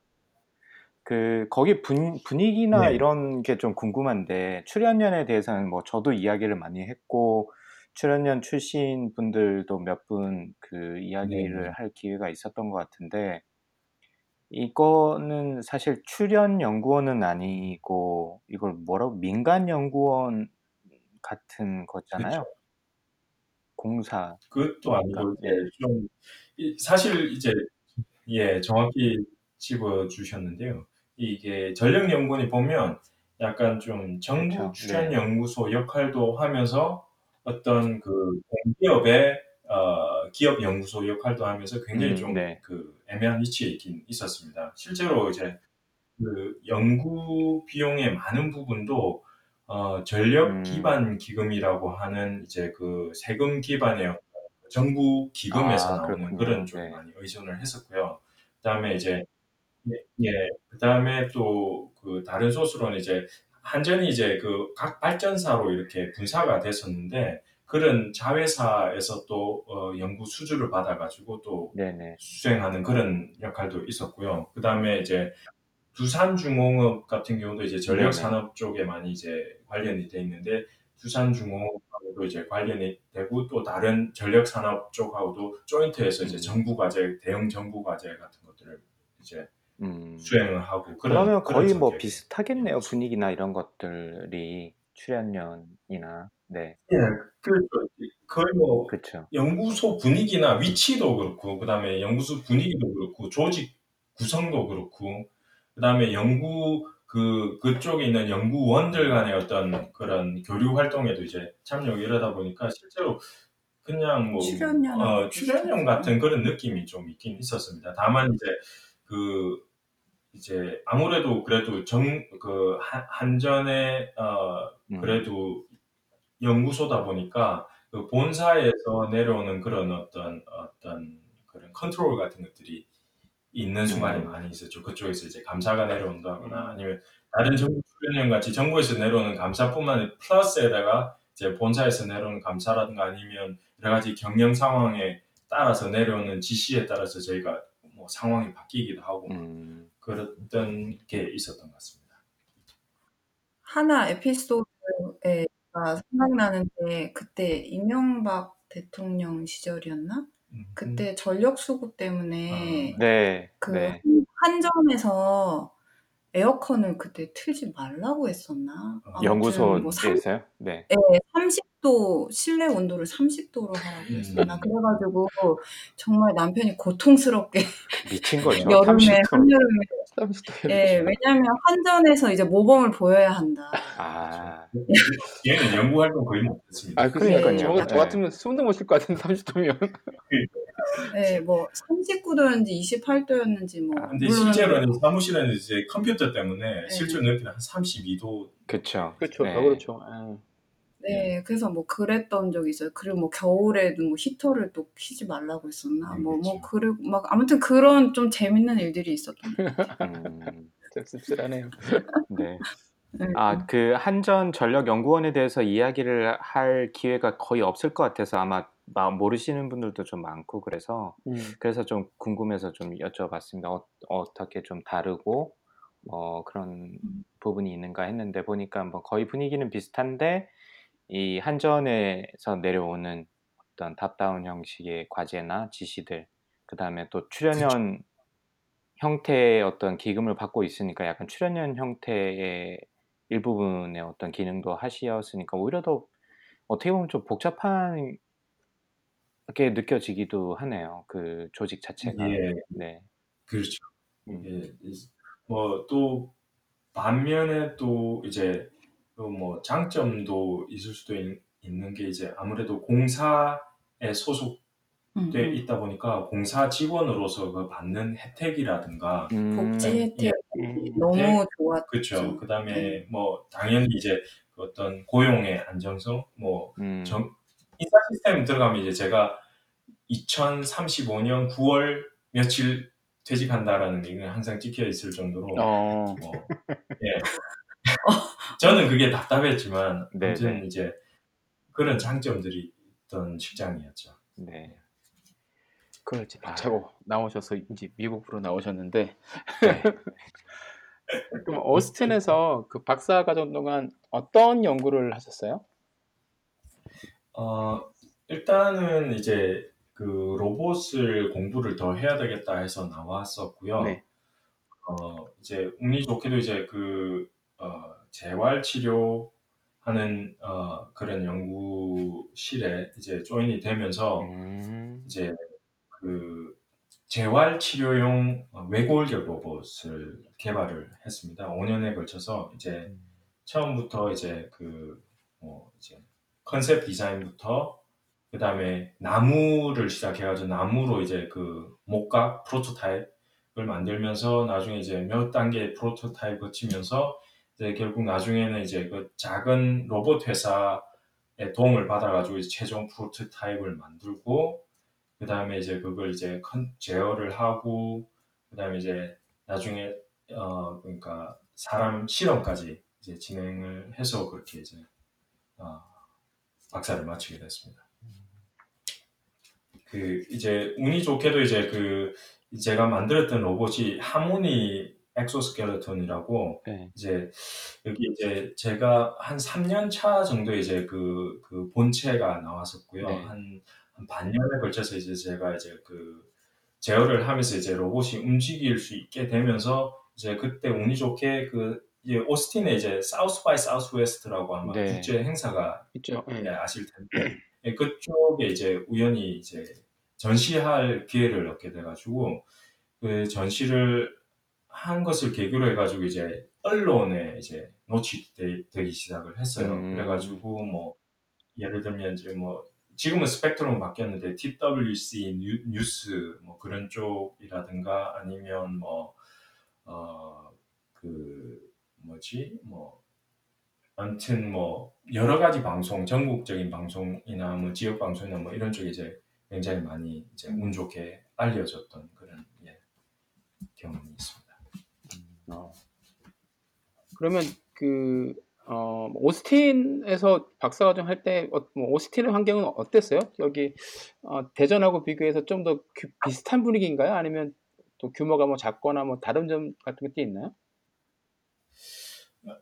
그 거기 분, 분위기나 네. 이런 게 좀 궁금한데 출연연에 대해서는 뭐 저도 이야기를 많이 했고 출연연 출신 분들도 몇 분 그 이야기를 네. 할 기회가 있었던 것 같은데 이거는 사실 출연 연구원은 아니고 이걸 뭐라고 민간 연구원 같은 거잖아요. 공사. 그것도 아니고 예. 좀 이- 사실 이제 예 정확히 짚어 주셨는데요. 이게 전력 연구원이 보면 약간 좀 정부 그렇죠. 출연 네. 연구소 역할도 하면서 어떤 그 공기업의 어, 기업 연구소 역할도 하면서 굉장히 음, 좀 네. 그 애매한 위치에 있긴 있었습니다. 실제로 이제 그 연구 비용의 많은 부분도 어, 전력 음. 기반 기금이라고 하는 이제 그 세금 기반의 정부 기금에서 아, 나오는 그렇군요. 그런 좀 네. 많이 의존을 했었고요. 그다음에 이제 예, 예. 그다음에 또 그 다른 소스로는 이제 한전이 이제 그 각 발전사로 이렇게 분사가 됐었는데 그런 자회사에서 또 어, 연구 수주를 받아가지고 또 네네. 수행하는 그런 역할도 있었고요. 그 다음에 이제 두산중공업 같은 경우도 이제 전력 네네. 산업 쪽에 많이 이제 관련이 돼 있는데 두산중공업하고도 이제 관련이 되고 또 다른 전력 산업 쪽하고도 조인트해서 이제 음. 정부 과제, 대형 정부 과제 같은 것들을 이제 음. 수행을 하고 그런 그러면 그런 거의 뭐 성격이에요. 비슷하겠네요. 분위기나 이런 것들이 출연연이나 네, 예, 그 거의 뭐 그렇죠. 연구소 분위기나 위치도 그렇고, 그 다음에 연구소 분위기도 그렇고, 조직 구성도 그렇고, 그 다음에 연구, 그, 그쪽에 있는 연구원들 간의 어떤 그런 교류 활동에도 이제 참여하고 이러다 보니까 실제로 그냥 뭐, 출연료나 어, 출연료 같은 그런 느낌이 좀 있긴 있었습니다. 다만 이제 그, 이제 아무래도 그래도 정, 그, 한- 한전의, 어, 음. 그래도 연구소다 보니까 그 본사에서 내려오는 그런 어떤 어떤 그런 컨트롤 같은 것들이 있는 순간이 음. 많이 있었죠. 그쪽에서 이제 감사가 내려온다거나 음. 아니면 다른 정부 출연령 같이 정부에서 내려오는 감사뿐만 아니라 플러스에다가 이제 본사에서 내려오는 감사라든가 아니면 여러 가지 경영 상황에 따라서 내려오는 지시에 따라서 저희가 뭐 상황이 바뀌기도 하고 음. 그랬던 게 있었던 것 같습니다. 하나 에피소드가 생각나는데 그때 이명박 대통령 시절이었나? 음, 그때 전력 수급 때문에 네, 그 네. 한전에서 에어컨을 그때 틀지 말라고 했었나? 어, 아무튼 뭐 삼- 연구소에서요? 네. 네, 30 도 실내 온도를 30도로 하라고 음. 했었나? 그래가지고 정말 남편이 고통스럽게 (laughs) 미친 거죠. 여름에 30도. 한여름에 30도 예, 왜냐하면 한전에서 이제 모범을 보여야 한다. 아, 얘는 연구 활동 거의 못했습니다. 아, 그러니까요. 그러니까요. 저, 저 네. 같으면 숨도 못 쉴 것 같은 30도면. 예, 뭐 39도였는지 28도였는지 뭐 근데 물론 실제로는 사무실에는 이제 컴퓨터 때문에 네. 실제 느끼는 한 32도 그렇죠. 그렇죠. 네. 더 그렇죠. 아. 네, 그래서 뭐 그랬던 적이 있어요. 그리고 뭐 겨울에도 뭐 히터를 또 키지 말라고 했었나? 음, 뭐 뭐 그렇죠. 그리고 막 아무튼 그런 좀 재밌는 일들이 있었던 것 (laughs) 음, 좀 씁쓸하네요. (laughs) 네. 같아요. 아, 그 한전 전력 연구원에 대해서 이야기를 할 기회가 거의 없을 것 같아서 아마 마- 모르시는 분들도 좀 많고 그래서 음. 그래서 좀 궁금해서 좀 여쭤봤습니다. 어, 어떻게 좀 다르고 뭐 그런 음. 부분이 있는가 했는데 보니까 뭐 거의 분위기는 비슷한데 이 한전에서 내려오는 어떤 탑다운 형식의 과제나 지시들 그 다음에 또 출연연 형태의 어떤 기금을 받고 있으니까 약간 출연연 형태의 일부분의 어떤 기능도 하시었으니까 오히려 더 어떻게 보면 좀 복잡하게 느껴지기도 하네요. 그 조직 자체가. 예. 네. 그렇죠. 음. 예. 뭐또 반면에 또 이제 또 뭐 장점도 있을 수도 있, 는게 이제 아무래도 공사에 소속돼 음, 음. 있다 보니까 공사 직원으로서 그 받는 혜택이라든가 음, 복지 혜택이 예. 음. 너무 좋았죠. 그렇죠. 그다음에 네. 뭐 당연히 이제 그 어떤 고용의 안정성 뭐 음, 정, 인사 시스템 들어가면 이제 제가 2035년 9월 며칠 퇴직한다라는 게 항상 찍혀 있을 정도로 어. 뭐, 예. (laughs) 저는 그게 답답했지만 네, 아무튼 네. 이제 그런 장점들이 있던 직장이었죠. 네. 그걸 이제 아. 박차고 나오셔서 이제 미국으로 나오셨는데 네. (laughs) 그럼 오스틴에서 그 박사 과정 동안 어떤 연구를 하셨어요? 어, 일단은 이제 그 로봇을 공부를 더 해야 되겠다 해서 나왔었고요. 네. 어, 이제 운이 좋게도 이제 그 어, 재활 치료 하는 어, 그런 연구실에 이제 조인이 되면서 음. 이제 그 재활 치료용 외골격 로봇을 개발을 했습니다. 5년에 걸쳐서 이제 처음부터 이제 그 뭐 이제 컨셉 디자인부터 그 다음에 나무를 시작해가지고 나무로 이제 그 목각 프로토타입을 만들면서 나중에 이제 몇 단계 프로토타입 거치면서 이제 결국 나중에는 이제 그 작은 로봇 회사의 도움을 받아가지고 이제 최종 프로토타입을 만들고 그 다음에 이제 그걸 이제 컨 제어를 하고 그 다음에 이제 나중에 어 그러니까 사람 실험까지 이제 진행을 해서 그렇게 이제 어 박사를 마치게 됐습니다. 그 이제 운이 좋게도 이제 그 제가 만들었던 로봇이 하모니 엑소스켈레톤이라고 네. 이제 여기 이제 제가 한 3년 차 정도 이제 그, 그 본체가 나왔었고요. 네. 한, 한 반년에 걸쳐서 이제 제가 이제 그 제어를 하면서 이제 로봇이 움직일 수 있게 되면서 이제 그때 운이 좋게 그 이제 오스틴에 이제 South by Southwest라고 아마 네. 국제 행사가 있죠. 예. 네, 아실 텐데 예, 그쪽에 이제 우연히 이제 전시할 기회를 얻게 돼가지고 그 전시를 한 것을 계기로 해가지고 이제 언론에 이제 노출되기 시작을 했어요. 음. 그래가지고 뭐 예를 들면 이제 뭐 지금은 Spectrum 바뀌었는데 TWC 뉴, 뉴스 뭐 그런 쪽이라든가 아니면 뭐 어 그 뭐지 뭐 아무튼 뭐 여러 가지 방송 전국적인 방송이나 뭐 지역 방송이나 뭐 이런 쪽에 이제 굉장히 많이 이제 운 좋게 알려졌던 그런 예, 경험이 있습니다. 어. 그러면 그 어, 오스틴에서 박사과정 할때 어, 뭐 오스틴의 환경은 어땠어요? 여기 어, 대전하고 비교해서 좀 더 비슷한 분위기인가요? 아니면 또 규모가 뭐 작거나 뭐 다른 점 같은 것도 있나요?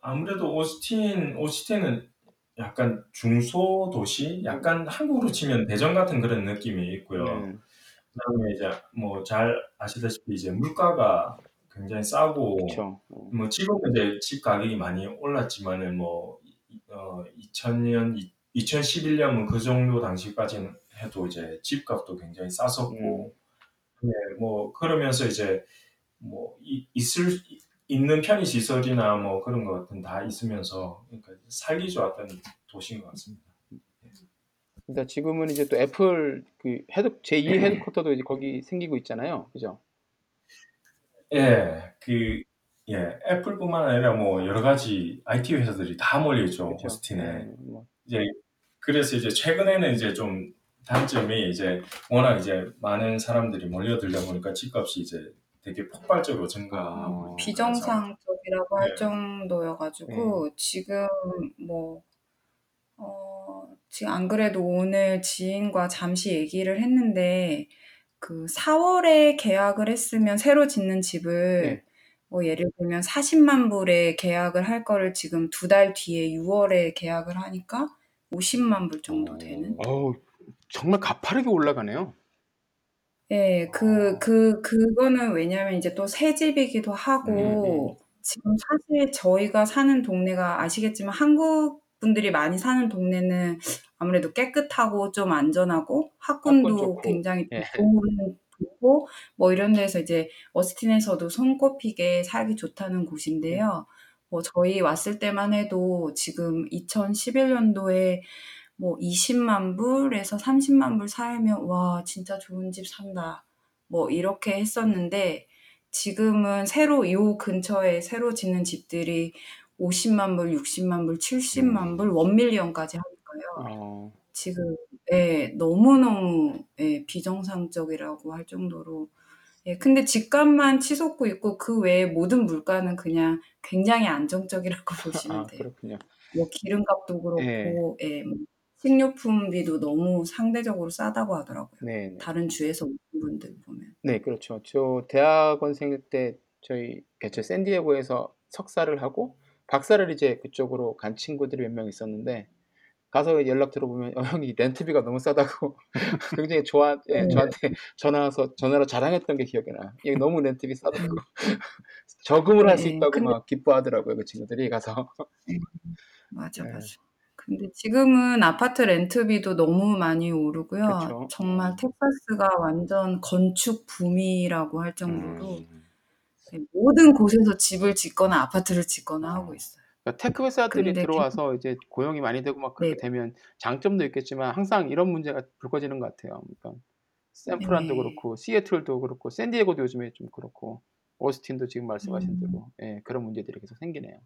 아무래도 오스틴 오스틴은 약간 중소 도시, 약간 한국으로 치면 대전 같은 그런 느낌이 있고요. 네. 그다음에 이제 뭐 잘 아시다시피 이제 물가가 굉장히 싸고 그렇죠. 뭐 지금은 이제 집 가격이 많이 올랐지만은 뭐 어, 2000년, 2011년은 그 정도 당시까지는 해도 이제 집값도 굉장히 쌌었고, 네, 뭐 그러면서 이제 뭐 이- 있을 있는 편의 시설이나 뭐 그런 것들은 다 있으면서 그러니까 살기 좋았던 도시인 것 같습니다. 그러니까 지금은 이제 또 애플 그 head 제2 (clears throat) headquarter도 이제 거기 생기고 있잖아요. 그죠? 예, 그 예, 애플뿐만 아니라 뭐 여러 가지 IT 회사들이 다 몰려 있죠. 오스틴에. 네, 뭐, 이제 그래서 이제 최근에는 이제 좀 단점이 이제 워낙 이제 많은 사람들이 몰려들다 보니까 집값이 이제 되게 폭발적으로 증가하고 있는 비정상적이라고 할 네. 정도여가지고 지금 뭐 어, 지금 안 그래도 오늘 지인과 잠시 얘기를 했는데 그 4 월에 계약을 했으면 새로 짓는 집을 네. 뭐 예를 들면 40만 불에 계약을 할 거를 지금 두달 뒤에 6 월에 계약을 하니까 50만 불 정도 되는. 어우, 정말 가파르게 올라가네요. 예, 그, 그, 그거는 왜냐면 이제 또 새 집이기도 하고, 지금 사실 저희가 사는 동네가 아시겠지만 한국 분들이 많이 사는 동네는 아무래도 깨끗하고 좀 안전하고 학군 학군도 굉장히 예. 좋은 곳고, 뭐 이런 데서 이제 어스틴에서도 손꼽히게 살기 좋다는 곳인데요. 뭐 저희 왔을 때만 해도 지금 2011년도에 뭐 20만 불에서 30만 불 사이면 와 진짜 좋은 집 산다 뭐 이렇게 했었는데 지금은 새로 요 근처에 새로 짓는 집들이 50만 불, 60만 불, 70만 불, 원밀리언까지 하니까요. 어, 지금 예, 너무너무 예, 비정상적이라고 할 정도로 예, 근데 집값만 치솟고 있고 그 외에 모든 물가는 그냥 굉장히 안정적이라고 (laughs) 보시면 아, 돼요. 그렇군요. 뭐 기름값도 그렇고 예, 뭐 식료품비도 너무 상대적으로 싸다고 하더라고요. 네, 네. 다른 주에서 오신 분들 보면. 네, 그렇죠. 저 대학원생 때 저희 개최 샌디에고에서 석사를 하고 박사를 이제 그쪽으로 간 친구들이 몇 명 있었는데 가서 연락 들어보면 어, 형이 렌트비가 너무 싸다고 (laughs) 굉장히 좋아, 예, 저한테 전화 와서 전화로 자랑했던 게 기억이 나. 이게 너무 렌트비 싸다고 (laughs) 저금을 할수 네, 있다고 근데- 막 기뻐하더라고요 그 친구들이 가서. 맞아, 네. 맞아. 근데 지금은 아파트 렌트비도 너무 많이 오르고요. 그쵸. 정말 텍사스가 완전 건축 붐이라고 할 정도로 음. 네, 모든 곳에서 집을 짓거나 아파트를 짓거나 하고 어. 있어요. 그러니까 tech 회사들이 근데 들어와서 이제 고용이 많이 되고 막 그렇게 네. 되면 장점도 있겠지만 항상 이런 문제가 불거지는 것 같아요. 그러니까 샌프란도 네. 그렇고 시애틀도 그렇고 샌디에고도 요즘에 좀 그렇고 오스틴도 지금 말씀하신 음. 대로 예, 그런 문제들이 계속 생기네요.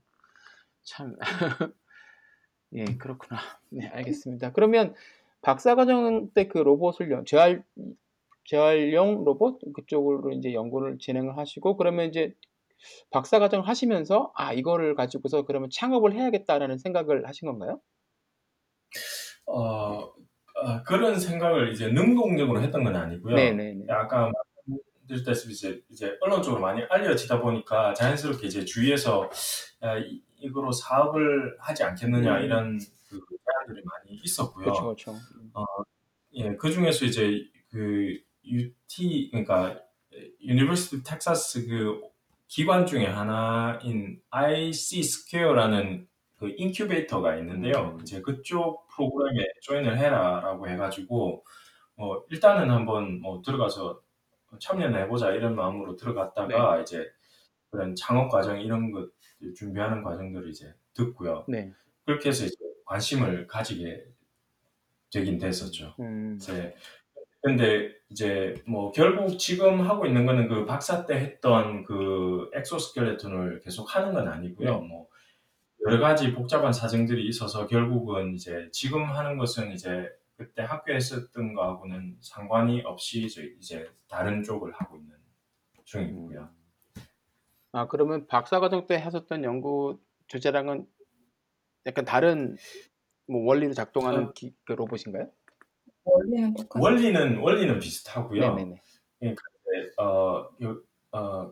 참 (laughs) 예, 그렇구나. 네, 알겠습니다. 그러면 박사과정 때 그 로봇을 연- 재활 재활용 로봇 그쪽으로 이제 연구를 진행을 하시고 그러면 이제 박사 과정 하시면서 아 이거를 가지고서 그러면 창업을 해야겠다라는 생각을 하신 건가요? 어, 어, 그런 생각을 이제 능동적으로 했던 건 아니고요. 네네네. 아까 말씀드렸다시피 이제, 이제 언론 쪽으로 많이 알려지다 보니까 자연스럽게 이제 주위에서 야, 이, 이거로 사업을 하지 않겠느냐 음. 이런 그 제안들이 많이 있었고요. 그렇죠, 그렇죠. 예, 그 중에서 이제 그 UT 그러니까 University Texas 그 기관 중에 하나인 IC Square라는 그 인큐베이터가 있는데요. 음. 이제 그쪽 프로그램에 join을 해라라고 해가지고 뭐 일단은 한번 뭐 들어가서 참여를 해보자 이런 마음으로 들어갔다가 이제 그런 창업 과정 이런 것 준비하는 과정들을 이제 듣고요. 네. 그렇게 해서 이제 관심을 가지게 되긴 됐었죠. 음, 이제 근데 이제 뭐 결국 지금 하고 있는 거는 그 박사 때 했던 그 엑소스켈레톤을 계속 하는 건 아니고요. 네. 뭐 여러 가지 복잡한 사정들이 있어서 결국은 이제 지금 하는 것은 이제 그때 학교에 했었던 거하고는 상관이 없이 이제, 다른 쪽을 하고 있는 중이고요. 아 그러면 박사과정 때 하셨던 연구 주제랑은 약간 다른 뭐 원리로 작동하는 어. 기, 그 로봇인가요? 원리는 똑같아요. 원리는 원리는 비슷하고요. 네네네. 어, 요- 어,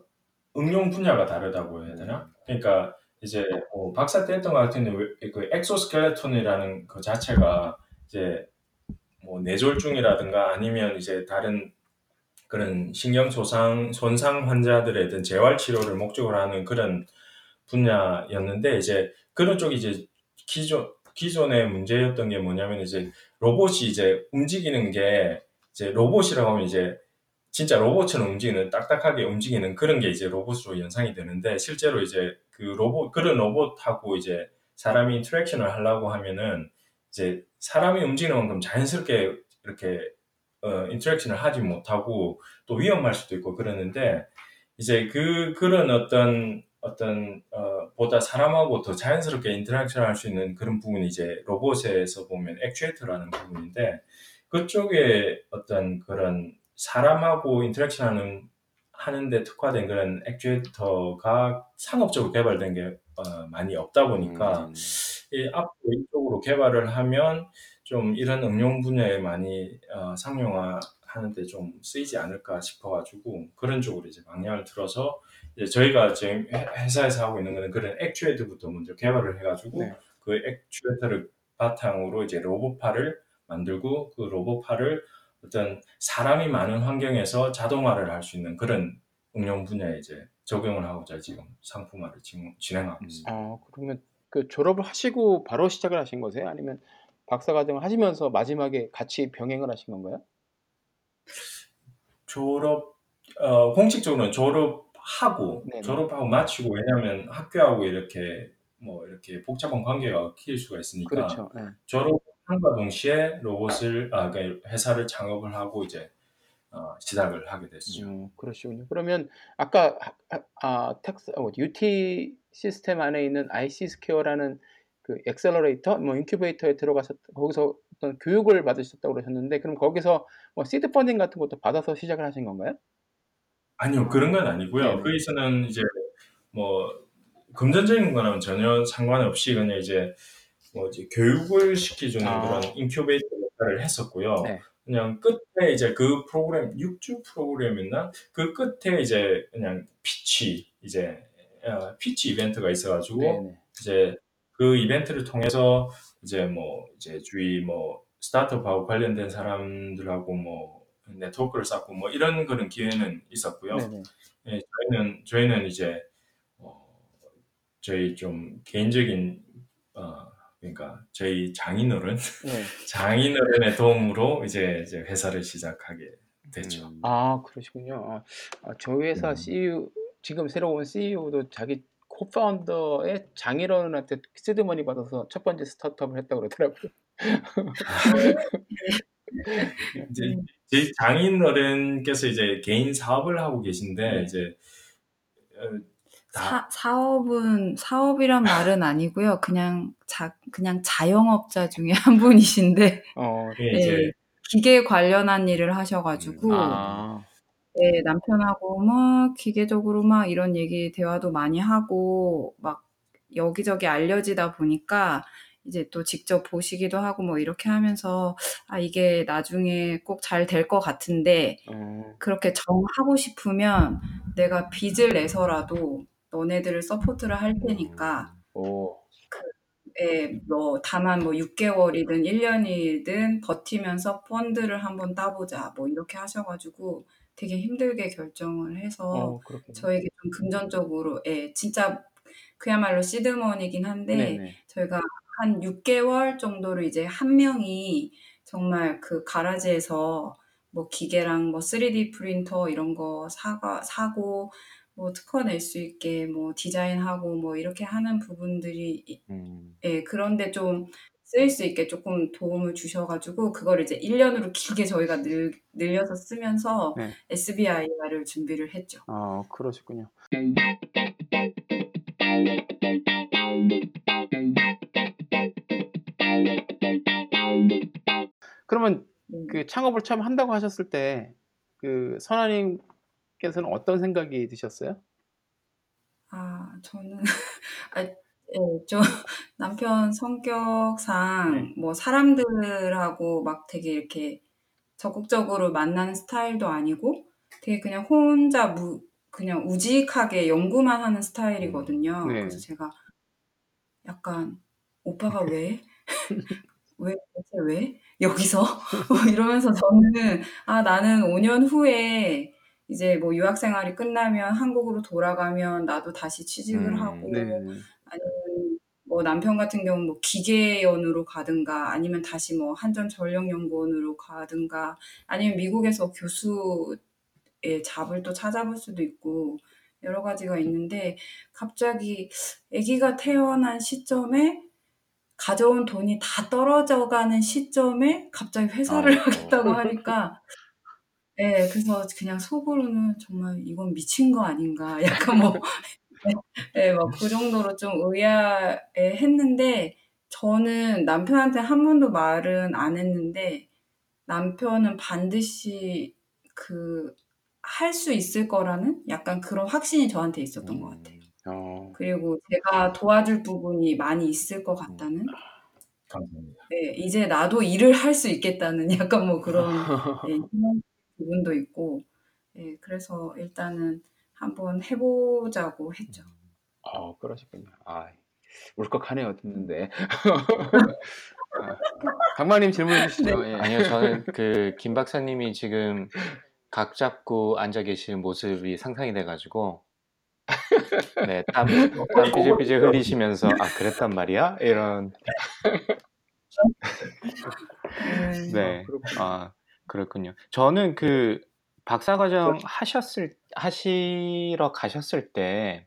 응용 분야가 다르다고 해야 되나? 그러니까 이제 뭐 박사 때 했던 것 같은 그 엑소스켈레톤이라는 그 자체가 이제 뭐 뇌졸중이라든가 아니면 이제 다른 그런 신경 손상 손상 환자들에 대한 재활 치료를 목적으로 하는 그런 분야였는데 이제 그런 쪽이 이제 기존 기존의 문제였던 게 뭐냐면 이제 로봇이 이제 움직이는 게 이제 로봇이라고 하면 이제 진짜 로봇처럼 움직이는 딱딱하게 움직이는 그런 게 이제 로봇으로 연상이 되는데 실제로 이제 그 로봇 그런 로봇하고 이제 사람이 인터랙션을 하려고 하면은 이제 사람이 움직이는 만큼 자연스럽게 이렇게 어, interaction을 하지 못하고 또 위험할 수도 있고 그러는데 이제 그 그런 어떤 어떤 어, 보다 사람하고 더 자연스럽게 interaction 할 수 있는 그런 부분이 이제 로봇에서 보면 actuator라는 부분인데 그쪽에 어떤 그런 사람하고 interaction 하는 하는데 특화된 그런 actuator가 상업적으로 개발된 게 어, 많이 없다 보니까 음. 이 앞으로 이쪽으로 개발을 하면 좀 이런 응용 분야에 많이 어, 상용화 하는데 좀 쓰이지 않을까 싶어가지고 그런 쪽으로 이제 방향을 들어서 저희가 지금 회- 회사에서 하고 있는 거는 그런 액추에이터부터 먼저 개발을 해가지고 네. 그 액추에이터를 바탕으로 이제 로봇팔을 만들고 그 로봇팔을 어떤 사람이 많은 환경에서 자동화를 할 수 있는 그런 응용 분야에 이제 적용을 하고자 지금 상품화를 지금 진행하고 있습니다. 어 그러면 그 졸업을 하시고 바로 시작을 하신 거세요? 아니면 박사과정을 하시면서 마지막에 같이 병행을 하신 건가요? 졸업 어, 공식적으로는 졸업 하고 네네. 졸업하고 마치고 왜냐하면 학교하고 이렇게 뭐 이렇게 복잡한 관계가 낄 수가 있으니까 그렇죠. 네. 졸업함과 동시에 로봇을 아 그러니까 회사를 창업을 하고 이제 어, 시작을 하게 됐죠. 음, 그러시군요. 그러면 아까 하- 하- 아, Texas 어, UT 시스템 안에 있는 IC Square라는 그 accelerator, 뭐 인큐베이터에 들어가서 거기서 어떤 교육을 받으셨다고 그러셨는데 그럼 거기서 뭐 seed funding 같은 것도 받아서 시작을 하신 건가요? 아니요 그런 건 아니고요. 네네. 거기서는 이제 뭐 금전적인 거는 전혀 상관없이 그냥 이제 뭐 이제 교육을 시켜주는 아. 그런 인큐베이터 역할을 했었고요. 네. 그냥 끝에 이제 그 프로그램 6주 프로그램이나 그 끝에 이제 그냥 pitch 이제 어, 피치 이벤트가 있어가지고 네네. 이제 그 이벤트를 통해서 이제 뭐 이제 주위 뭐 스타트업하고 관련된 사람들하고 뭐 네트워크를 쌓고 뭐 이런 그런 기회는 있었고요. 예, 저희는 저희는 이제 어, 저희 좀 개인적인 어, 그러니까 저희 장인어른 네. (laughs) 장인어른의 도움으로 이제, 이제 회사를 시작하게 됐죠. 음. 아 그러시군요. 아, 아, 저희 회사 음. CEO 지금 새로 온 CEO도 자기 코파운더의 장인어른한테 시드머니 받아서 첫 번째 스타트업을 했다 고 그러더라고요. (laughs) (laughs) 이제 음. 제 장인 어른께서 이제 개인 사업을 하고 계신데 네. 이제 어, 다 사, 사업은 사업이란 말은 아니고요. 그냥 자 그냥 자영업자 중에 (laughs) 한 분이신데 어, 그게 네, 이제 기계 관련한 일을 하셔가지고 아, 네, 남편하고 막 기계적으로 막 이런 얘기 대화도 많이 하고 막 여기저기 알려지다 보니까 이제 또 직접 보시기도 하고 뭐 이렇게 하면서 아 이게 나중에 꼭 잘 될 것 같은데 어, 그렇게 정하고 싶으면 내가 빚을 내서라도 너네들을 support를 할 테니까 오, 예, 뭐 다만 뭐 6 개월이든 1 년이든 버티면서 펀드를 한번 따 보자 뭐 이렇게 하셔 가지고 되게 힘들게 결정을 해서 어, 그렇군요. 저에게 좀 금전적으로 예, 진짜 그야말로 seed money긴 한데 네네. 저희가 한 6개월 정도를 이제 한 명이 정말 그 garage에서 뭐 기계랑 뭐 3D 프린터 이런 거 사가 사고 뭐 특허 낼 수 있게 뭐 디자인하고 뭐 이렇게 하는 부분들이 이- 음. 예, 그런 데 좀 쓰일 수 있게 조금 도움을 주셔 가지고 그걸 이제 1 년으로 길게 저희가 늘, 늘려서 쓰면서 네. SBIR을 준비를 했죠. 아, 그러시군요. 그러면 음. 그 창업을 처음 한다고 하셨을 때 그 선아님께서는 어떤 생각이 드셨어요? 아, 저는 (laughs) 아, 예, 좀 (laughs) 남편 성격상 네. 뭐 사람들하고 막 되게 이렇게 적극적으로 만나는 스타일도 아니고 되게 그냥 혼자 무, 그냥 우직하게 연구만 하는 스타일이거든요. 네. 그래서 제가 약간 오빠가 왜? 왜 대체 왜? 여기서? 뭐 이러면서 저는 아 나는 5년 후에 이제 뭐 유학 생활이 끝나면 한국으로 돌아가면 나도 다시 취직을 음, 하고 네. 아니면 뭐 남편 같은 경우는 뭐 기계연으로 가든가 아니면 다시 뭐 한전 전력연구원으로 가든가 아니면 미국에서 교수의 잡을 또 찾아볼 수도 있고 여러 가지가 있는데 갑자기 아기가 태어난 시점에 가져온 돈이 다 떨어져 가는 시점에 갑자기 회사를 아이고. 하겠다고 하니까 예, 그래서 그냥 속으로는 정말 이건 미친 거 아닌가. (laughs) 약간 뭐, 예, 막그 정도로 좀 의아해 했는데, 저는 남편한테 한 번도 말은 안 했는데, 남편은 반드시 그, 할 수 있을 거라는 약간 그런 확신이 저한테 있었던 것 같아요. 어, 그리고 제가 도와줄 부분이 많이 있을 것 같다는, 감사합니다. 예, 이제 나도 일을 할 수 있겠다는 (laughs) 약간 뭐 그런 예, (laughs) 희망 부분도 있고, 예, 그래서 일단은 한번 해보자고 했죠. 어, 그러시군요. 아, 울컥하네요, 듣는데. 아, (laughs) 강마님 질문해 주시죠. 예. 아니요, 저는 그 김 박사님이 지금 각 잡고 앉아 계시는 모습이 상상이 돼가지고, 네, 땀, 땀 삐질삐질 흘리시면서, 아, 그랬단 말이야? 이런, 음, 네, 그렇군요. 아, 그렇군요. 저는 그 박사 과정 하셨을, 하시러 가셨을 때,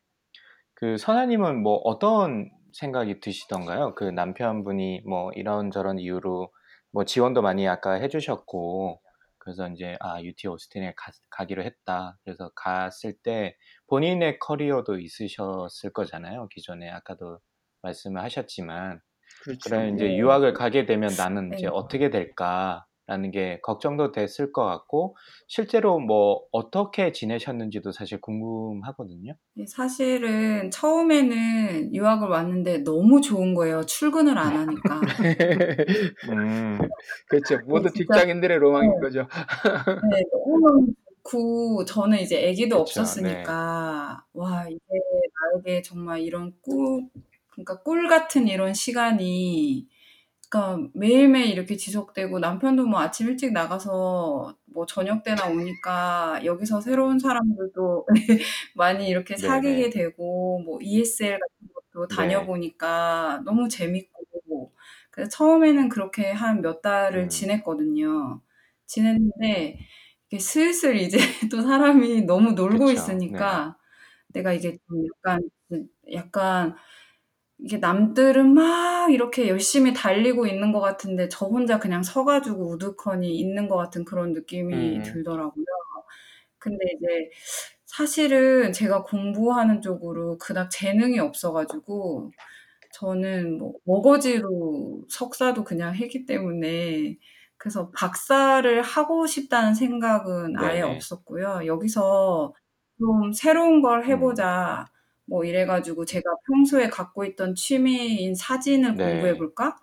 그 선아님은 뭐 어떤 생각이 드시던가요? 그 남편분이 뭐 이런저런 이유로 뭐 지원도 많이 아까 해 주셨고, 그래서 이제 아 UT 오스틴에 가, 가기로 했다. 그래서 갔을 때 본인의 커리어도 있으셨을 거잖아요. 기존에 아까도 말씀을 하셨지만, 그렇죠. 그래 이제 네. 유학을 가게 되면 나는 이제 네. 어떻게 될까 라는 게 걱정도 됐을 것 같고 실제로 뭐 어떻게 지내셨는지도 사실 궁금하거든요. 예, 사실은 처음에는 유학을 왔는데 너무 좋은 거예요. 출근을 안 하니까. (laughs) 음, 그렇죠. 모두 진짜- 직장인들의 로망인 네. 거죠. 네, 너무 좋고 저는 이제 아기도 그쵸, 없었으니까 와 이제 나에게 정말 이런 꿀 그러니까 꿀 같은 이런 시간이 그러니까 매일매일 이렇게 지속되고 남편도 뭐 아침 일찍 나가서 뭐 저녁 때나 오니까 여기서 새로운 사람들도 (laughs) 많이 이렇게 네네. 사귀게 되고 뭐 ESL 같은 것도 네. 다녀보니까 너무 재밌고 그래서 처음에는 그렇게 한 몇 달을 음. 지냈거든요. 지냈는데 이게 슬슬 이제 (laughs) 또 사람이 너무 놀고 그쵸. 있으니까 내가 이게 좀 약간 약간 이게 남들은 막 이렇게 열심히 달리고 있는 것 같은데 저 혼자 그냥 서 가지고 우두커니 있는 것 같은 그런 느낌이 음. 들더라고요. 근데 이제 사실은 제가 공부하는 쪽으로 그닥 재능이 없어 가지고 저는 뭐 머거지로 석사도 그냥 했기 때문에 그래서 박사를 하고 싶다는 생각은 아예 네네. 없었고요. 여기서 좀 새로운 걸해 음. 보자. 뭐 이래 가지고 제가 평소에 갖고 있던 취미인 사진을 네. 공부해 볼까?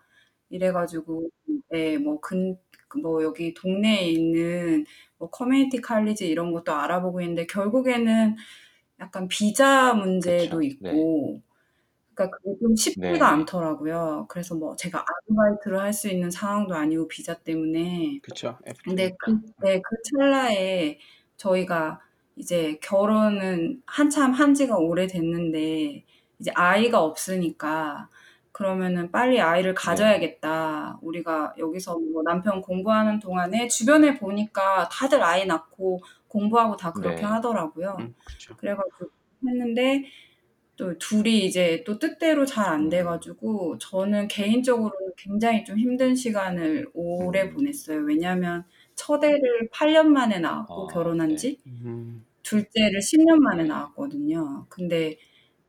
이래 가지고 예, 뭐근 뭐 여기 동네에 있는 뭐 커뮤니티 칼리지 이런 것도 알아보고 있는데 결국에는 약간 비자 문제도 그쵸. 있고 그러니까 그게 좀 쉽지가 네. 않더라고요. 그래서 뭐 제가 아르바이트를 할 수 있는 상황도 아니고 비자 때문에. 그쵸. 근데 그 네, 그 찰나에 저희가 이제 결혼은 한참 한 지가 오래됐는데 이제 아이가 없으니까 그러면은 빨리 아이를 네. 가져야겠다. 우리가 여기서 뭐 남편 공부하는 동안에 주변에 보니까 다들 아이 낳고 공부하고 다 그렇게 네. 하더라고요. 음, 그쵸. 그래 가지고 했는데 또 둘이 이제 또 뜻대로 잘 안 돼 음. 가지고 저는 개인적으로는 굉장히 좀 힘든 시간을 오래 음. 보냈어요. 왜냐하면 첫 애를 8년 만에 낳았고 어, 결혼한 네. 지 음. 둘째를 10년 만에 네. 낳았거든요. 근데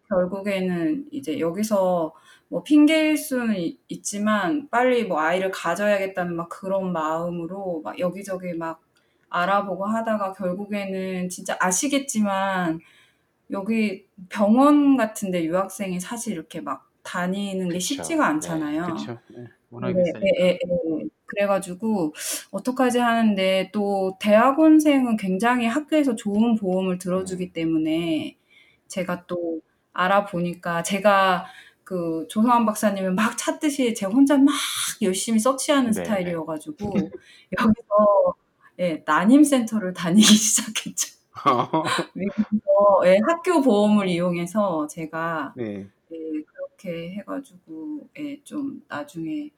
결국에는 이제 여기서 뭐 핑계일 수는 있- 있지만 빨리 뭐 아이를 가져야겠다는 막 그런 마음으로 막 여기저기 막 알아보고 하다가 결국에는 진짜 아시겠지만 여기 병원 같은데 유학생이 사실 이렇게 막 다니는 게 그쵸. 쉽지가 네. 않잖아요. 그쵸. 예, 워낙에 네. 예, 예, 예. 그래 가지고 어떡하지 하는데 또 대학원생은 굉장히 학교에서 좋은 보험을 들어 주기 음. 때문에 제가 또 알아보니까 제가 그 조성환 박사님을 막 찾듯이 제가 혼자 막 열심히 서치하는 네네. 스타일이어 가지고 (laughs) 여기서 예, 난임 센터를 다니기 (laughs) 시작했죠. (laughs) 미국에서 예, 학교 보험을 이용해서 제가 네. 예, 그렇게 해 가지고 예, 좀 나중에 예,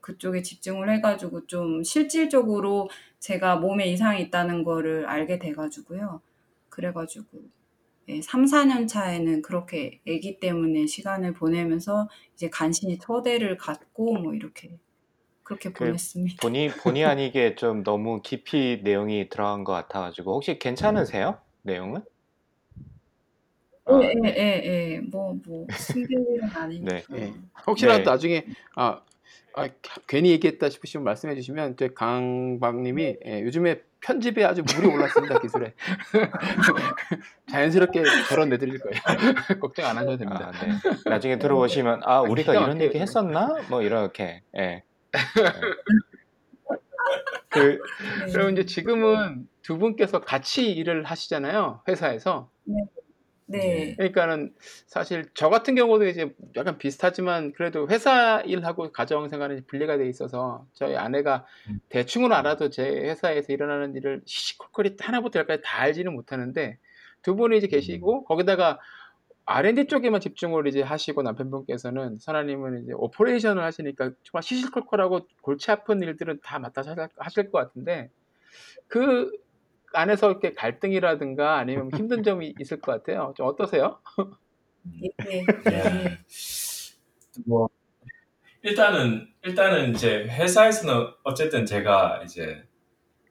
그쪽에 집중을 해가지고 좀 실질적으로 제가 몸에 이상이 있다는 거를 알게 돼가지고요. 그래가지고 예, 3, 4년 차에는 그렇게 아기 때문에 시간을 보내면서 이제 간신히 터대를 갖고 뭐 이렇게 그렇게 그 보냈습니다. 본의 본의 (laughs) 아니게 좀 너무 깊이 내용이 들어간 것 같아가지고 혹시 괜찮으세요? 내용은? 아, 예, 예, 네. 예, 예. 뭐, 뭐, 숨길 일은 아니니까. 네. 예. 혹시라도 네. 나중에 아, 아, 괜히 얘기했다 싶으시면 말씀해 주시면 저희 강박님이 예, 요즘에 편집에 아주 물이 올랐습니다 기술에 (laughs) 자연스럽게 저런 내드릴 거예요 (laughs) 걱정 안 하셔도 됩니다. 아, 네. 나중에 들어보시면 아 우리가 기가 이런. 얘기 했었나? 뭐 이렇게. 예. 예. (laughs) 그 네. 그럼 이제 지금은 두 분께서 같이 일을 하시잖아요 회사에서 네. 그러니까는 사실 저 같은 경우도 이제 약간 비슷하지만 그래도 회사 일하고 가정 생활은 분리가 돼 있어서 저희 아내가 음. 대충은 알아도 제 회사에서 일어나는 일을 시시콜콜이 하나부터 열까지 다 알지는 못하는데 두 분이 이제 계시고 거기다가 R&D 쪽에만 집중을 이제 하시고 남편분께서는 선아님은 이제 operation을 하시니까 정말 시시콜콜하고 골치 아픈 일들은 다 맡아서 하실 것 같은데 그 안에서 이렇게 갈등이라든가 아니면 힘든 점이 있을 것 같아요. 좀 어떠세요? 예, 예, 예. (laughs) 예. 뭐 일단은 일단은 이제 회사에서는 어쨌든 제가 이제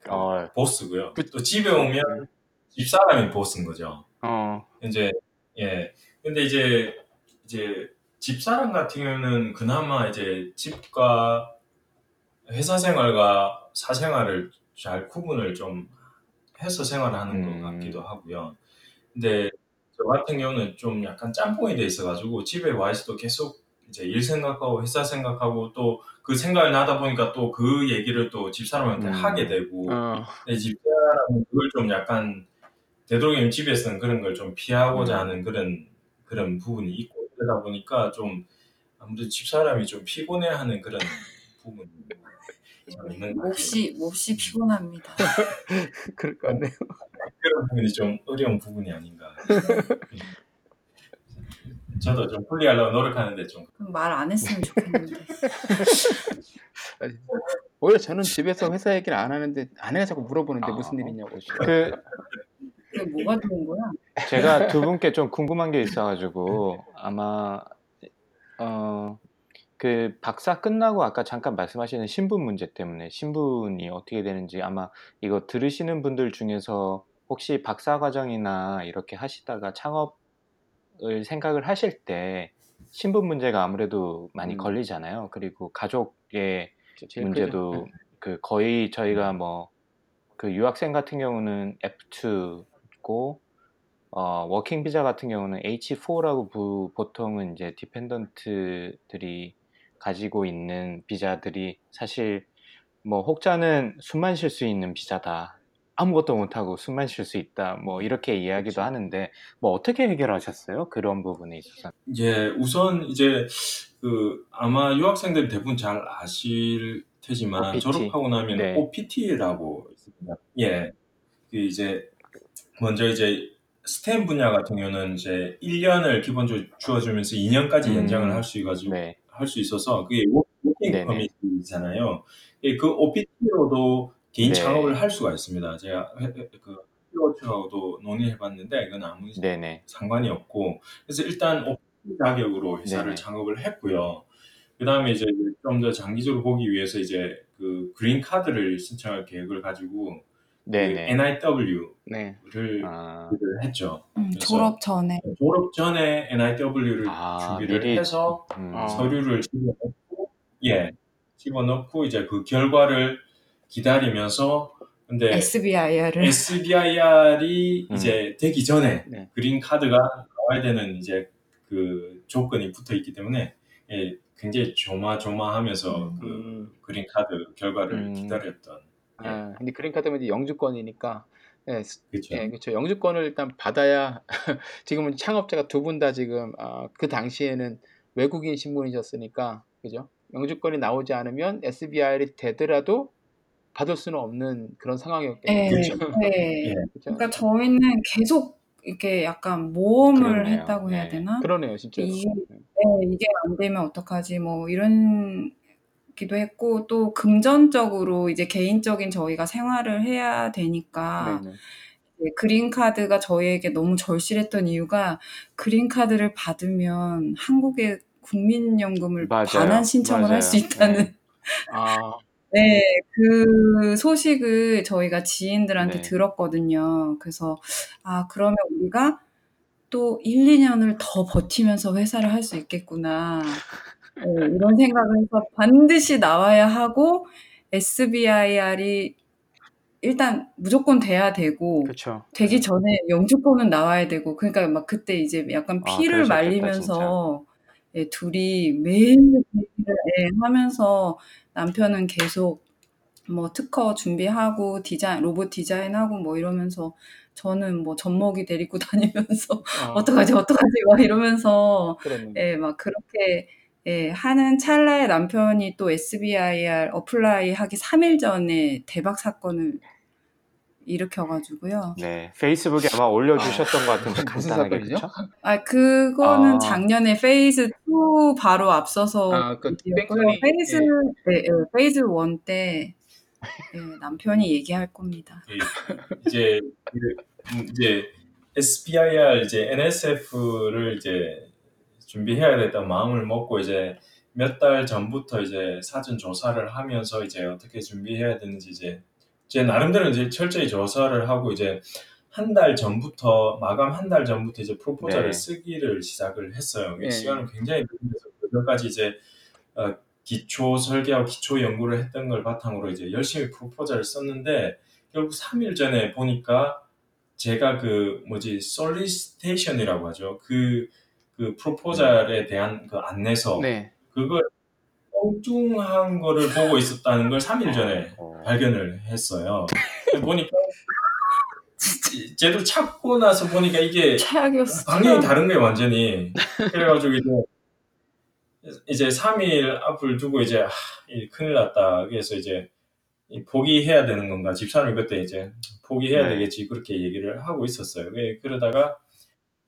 그 어, 보스고요. 그- 또 집에 오면 집 사람이 보스인 거죠. 어, 이제 예. 근데 이제 이제 집사람 같은 경우는 그나마 이제 집과 회사 생활과 사생활을 잘 구분을 좀 해서 생활하는 음. 것 같기도 하고요. 근데 저 같은 경우는 좀 약간 짬뽕이 돼 있어가지고 집에 와 있어도 계속 이제 일 생각하고 회사 생각하고 또 그 생각이 나다 보니까 또 그 얘기를 또 집사람한테 음. 하게 되고 어, 근데 집사람은 그걸 좀 약간 되도록이면 집에서는 그런 걸 좀 피하고자 음. 하는 그런 그런 부분이 있고 그러다 보니까 좀 아무래도 집사람이 좀 피곤해하는 그런 부분이. 몹시, 몹시 피곤합니다. (laughs) 그럴 것 같네요. 그런 부분이 좀 어려운 부분이 아닌가. 저도 좀 풀리하려고 노력하는데 좀 말 안 했으면 좋겠는데. (laughs) 오히려 저는 집에서 회사 얘기를 안 하는데 아내가 자꾸 물어보는데 아. 무슨 일이냐고. 그 그게 뭐가 좋은 거야? 제가 두 분께 좀 궁금한 게 있어가지고 아마 어 그 박사 끝나고 아까 잠깐 말씀하시는 신분 문제 때문에 신분이 어떻게 되는지 아마 이거 들으시는 분들 중에서 혹시 박사 과정이나 이렇게 하시다가 창업을 생각을 하실 때 신분 문제가 아무래도 많이 음. 걸리잖아요. 그리고 가족의 문제도 크죠. 그 거의 저희가 뭐 그 유학생 같은 경우는 F2고 어 working 비자 같은 경우는 H4라고 부, 보통은 이제 dependent들이 가지고 있는 비자들이 사실 뭐 혹자는 숨만 쉴 수 있는 비자다. 아무것도 못하고 숨만 쉴 수 있다. 뭐 이렇게 이야기도 그렇죠. 하는데 뭐 어떻게 해결하셨어요? 그런 부분에 있어서. 예, 우선 이제 그 아마 유학생들 대부분 잘 아실 테지만 OPT. 졸업하고 나면 네. OPT라고 있습니다. 예, 그 이제 먼저 이제 STEM 분야 같은 경우는 이제 1년을 기본적으로 주어주면서 2년까지 음, 연장을 할 수 있가지고 네. 할 수 있어서 그게 working. permit이잖아요. 예, 그 OPT로도 개인 네. 창업을 할 수가 있습니다. 제가 그 피로처도 논의해봤는데 이건 아무 네네. 상관이 없고 그래서 일단 OPT 자격으로 회사를 네네. 창업을 했고요. 그 다음에 이제 좀 더 장기적으로 보기 위해서 이제 그 green card를 신청할 계획을 가지고 그 네네. NIW를 네. 아, 했죠. 음, 졸업 전에. 졸업 전에 NIW를 아, 준비를 미리- 해서 음. 아. 서류를 집어넣고 예 집어넣고 이제 그 결과를 기다리면서 근데 SBIR을. SBIR이 음. 이제 되기 전에 네. 그린 카드가 나와야 되는 이제 그 조건이 붙어 있기 때문에 예, 굉장히 조마조마하면서 음. 그 음. 그린 카드 결과를 음. 기다렸던 예, 아, 근데 그린카드면 이제 영주권이니까 예, 스- 그렇죠. 예, 그렇죠. 영주권을 일단 받아야 (laughs) 지금은 창업자가 두 분 다 지금 아, 그 당시에는 외국인 신분이셨으니까 그죠? 영주권이 나오지 않으면 SBI를 되더라도 받을 수는 없는 그런 상황이었겠죠. 네, 그렇죠. 네. (laughs) 예. 그렇죠? 그러니까 저희는 계속 이렇게 약간 모험을 그렇네요. 했다고 해야 네. 되나? 그러네요, 진짜. 이게 네, 이게 안 되면 어떡하지? 뭐 이런 기도 했고 또 금전적으로 이제 개인적인 저희가 생활을 해야 되니까 네네. 이제 그린 카드가 저희에게 너무 절실했던 이유가 그린 카드를 받으면 한국의 국민연금을 맞아요. 반환 신청을 할 수. 있다는 네. 아, (laughs) 네, 그 소식을 저희가 지인들한테 네. 들었거든요. 그래서, 아, 그러면 우리가 또 1, 2년을 더 버티면서 회사를 할 수 있겠구나. 네, 이런 생각을 해서 반드시 나와야 하고, SBIR이 일단 무조건 돼야 되고, 그렇죠. 되기 전에 영주권은 나와야 되고, 그러니까 막 그때 이제 약간 아, 피를 그러셨겠다, 말리면서, 예, 둘이 매일 얘기를 예, 하면서 남편은 계속 뭐 특허 준비하고 디자인, 로봇 디자인하고 뭐 이러면서 저는 뭐 젖먹이 데리고 (laughs) 다니면서 아, 어떡하지, 어떡하지, 막 이러면서 그러네. 예, 막 그렇게 예, 하는 찰나에 남편이 또 SBIR apply 하기 3일 전에 대박 사건을 일으켜가지고요. 네, 페이스북에 아마 올려주셨던 것 같은데 간단하게 사건이죠? 그렇죠? 아, 그거는 아. 작년에 phase 2 바로 앞서서 아, 그. 뺑소니, phase, 예. 네, 예, phase 1 때, 예, 남편이 얘기할 겁니다. 예, 이제 그, 음, 이제 SBIR 이제 NSF를 이제 준비해야 됐다는 마음을 먹고 이제 몇 달 전부터 이제 사전 조사를 하면서 이제 어떻게 준비해야 되는지 이제 제 나름대로 이제 철저히 조사를 하고 이제 한 달 전부터 마감 한 달 전부터 이제 프로포절을 네. 쓰기를 시작을 했어요. 네. 시간을 굉장히 들여서 그것까지 이제 어, 기초 설계하고 기초 연구를 했던 걸 바탕으로 이제 열심히 프로포절을 썼는데 결국 3일 전에 보니까 제가 그 뭐지 솔리스테이션이라고 하죠. 그, 그 프로포절에 대한 그 안내서 네. 그걸 엉뚱한 거를 보고 있었다는 걸 3일 전에 어, 발견을 했어요. (laughs) 보니까 제도 찾고 나서 보니까 이게 최악이었어. 방향이 다른 거예요, 완전히. 그래가지고 이제, 이제 3일 앞을 두고 이제, 하, 이 큰일 났다. 그래서 이제, 이 포기해야 되는 건가. 집사람이 그때 이제, 포기해야 네. 되겠지. 그렇게 얘기를 하고 있었어요. 그- 그러다가,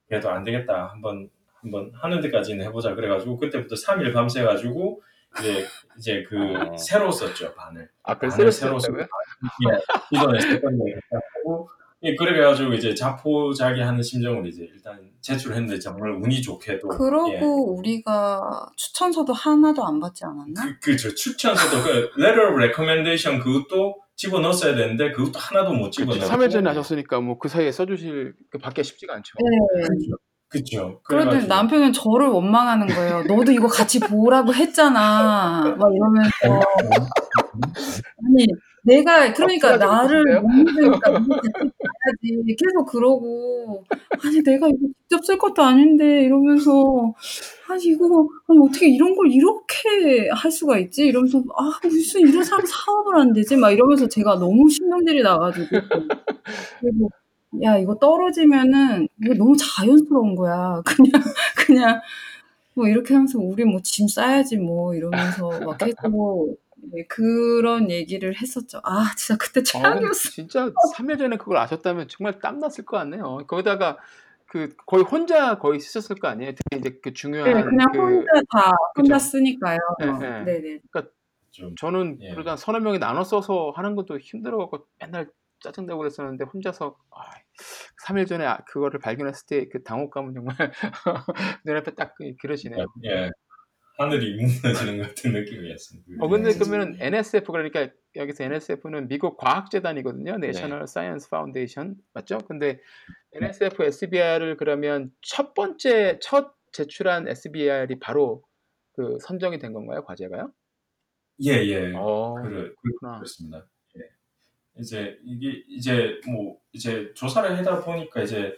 그래도 안 되겠다. 한번, 한번 하는 데까지는 해보자 그래가지고 그때부터 3일 밤새가지고 이제 이제 그 어. 새로 썼죠 반을. 아, 그걸 반을 새로 새로 썼다고요? 예, 이번에 second 하고 예, 그래가지고 이제 자포자기 하는 심정으로 이제 일단 제출했는데 정말 운이 좋게도 그러고 예. 우리가 추천서도 하나도 안 받지 않았나? 그, 그죠 추천서도 그 letter of recommendation 그것도 집어 넣었어야 되는데 그것도 하나도 못 집어 그치, 넣었고 3일 전에 하셨으니까 뭐 그 사이에 써주실 그 받기가 쉽지가 않죠. 네. 그죠 그런데 그래가지고 남편은 저를 원망하는 거예요. 너도 이거 같이 보라고 했잖아. 막 이러면서. 아니, 내가, 그러니까 어, 나를? 못 믿으니까 봐야지. 계속 그러고. 아니, 내가 이거 직접 쓸 것도 아닌데, 이러면서. 아니, 이거, 아니, 어떻게 이런 걸 이렇게 할 수가 있지? 이러면서, 아, 무슨 이런 사람 사업을 안 되지? 막 이러면서 제가 너무 신경질이 나가지고. 그리고, 야, 이거 떨어지면은, 이거 너무 자연스러운 거야. (laughs) 그냥, 그냥, 뭐 이렇게 하면서 우리 뭐 짐 싸야지 뭐 이러면서 막 계속 네, 그런 얘기를 했었죠. 아, 진짜 그때 어, 근데 최악이었어. 진짜 3일 전에 그걸 아셨다면 정말 땀 났을 것 같네요. 거기다가 그 거의 혼자 거의 쓰셨을 거 아니에요? 특히 이제 그 중요한 네, 그냥 그 혼자 다, 혼자 그죠. 쓰니까요. 네, 네. 네네. 좀 저는 예. 그러다 서너 명이 나눠 써서 하는 것도 힘들어갖고 맨날 짜증내고 그랬었는데 혼자서 아, 3일 전에 아- 그거를 발견했을 때 그 당혹감은 정말 (laughs) 눈앞에 딱 그- 그려지네요. 예 하늘이 무너지는 것 같은 느낌이었습니다. 어 근데 예. 그러면 NSF 그러니까 여기서 NSF는 미국 과학재단이거든요. 네. National Science Foundation 맞죠? 근데 NSF SBIR을 그러면 첫 번째 첫 제출한 SBIR이 바로 그 선정이 된 건가요? 과제가요? 예, 예. 어, 그래, 그렇구나. 그렇습니다. 예. 이제 이게 이제 뭐 이제 조사를 하다 보니까 이제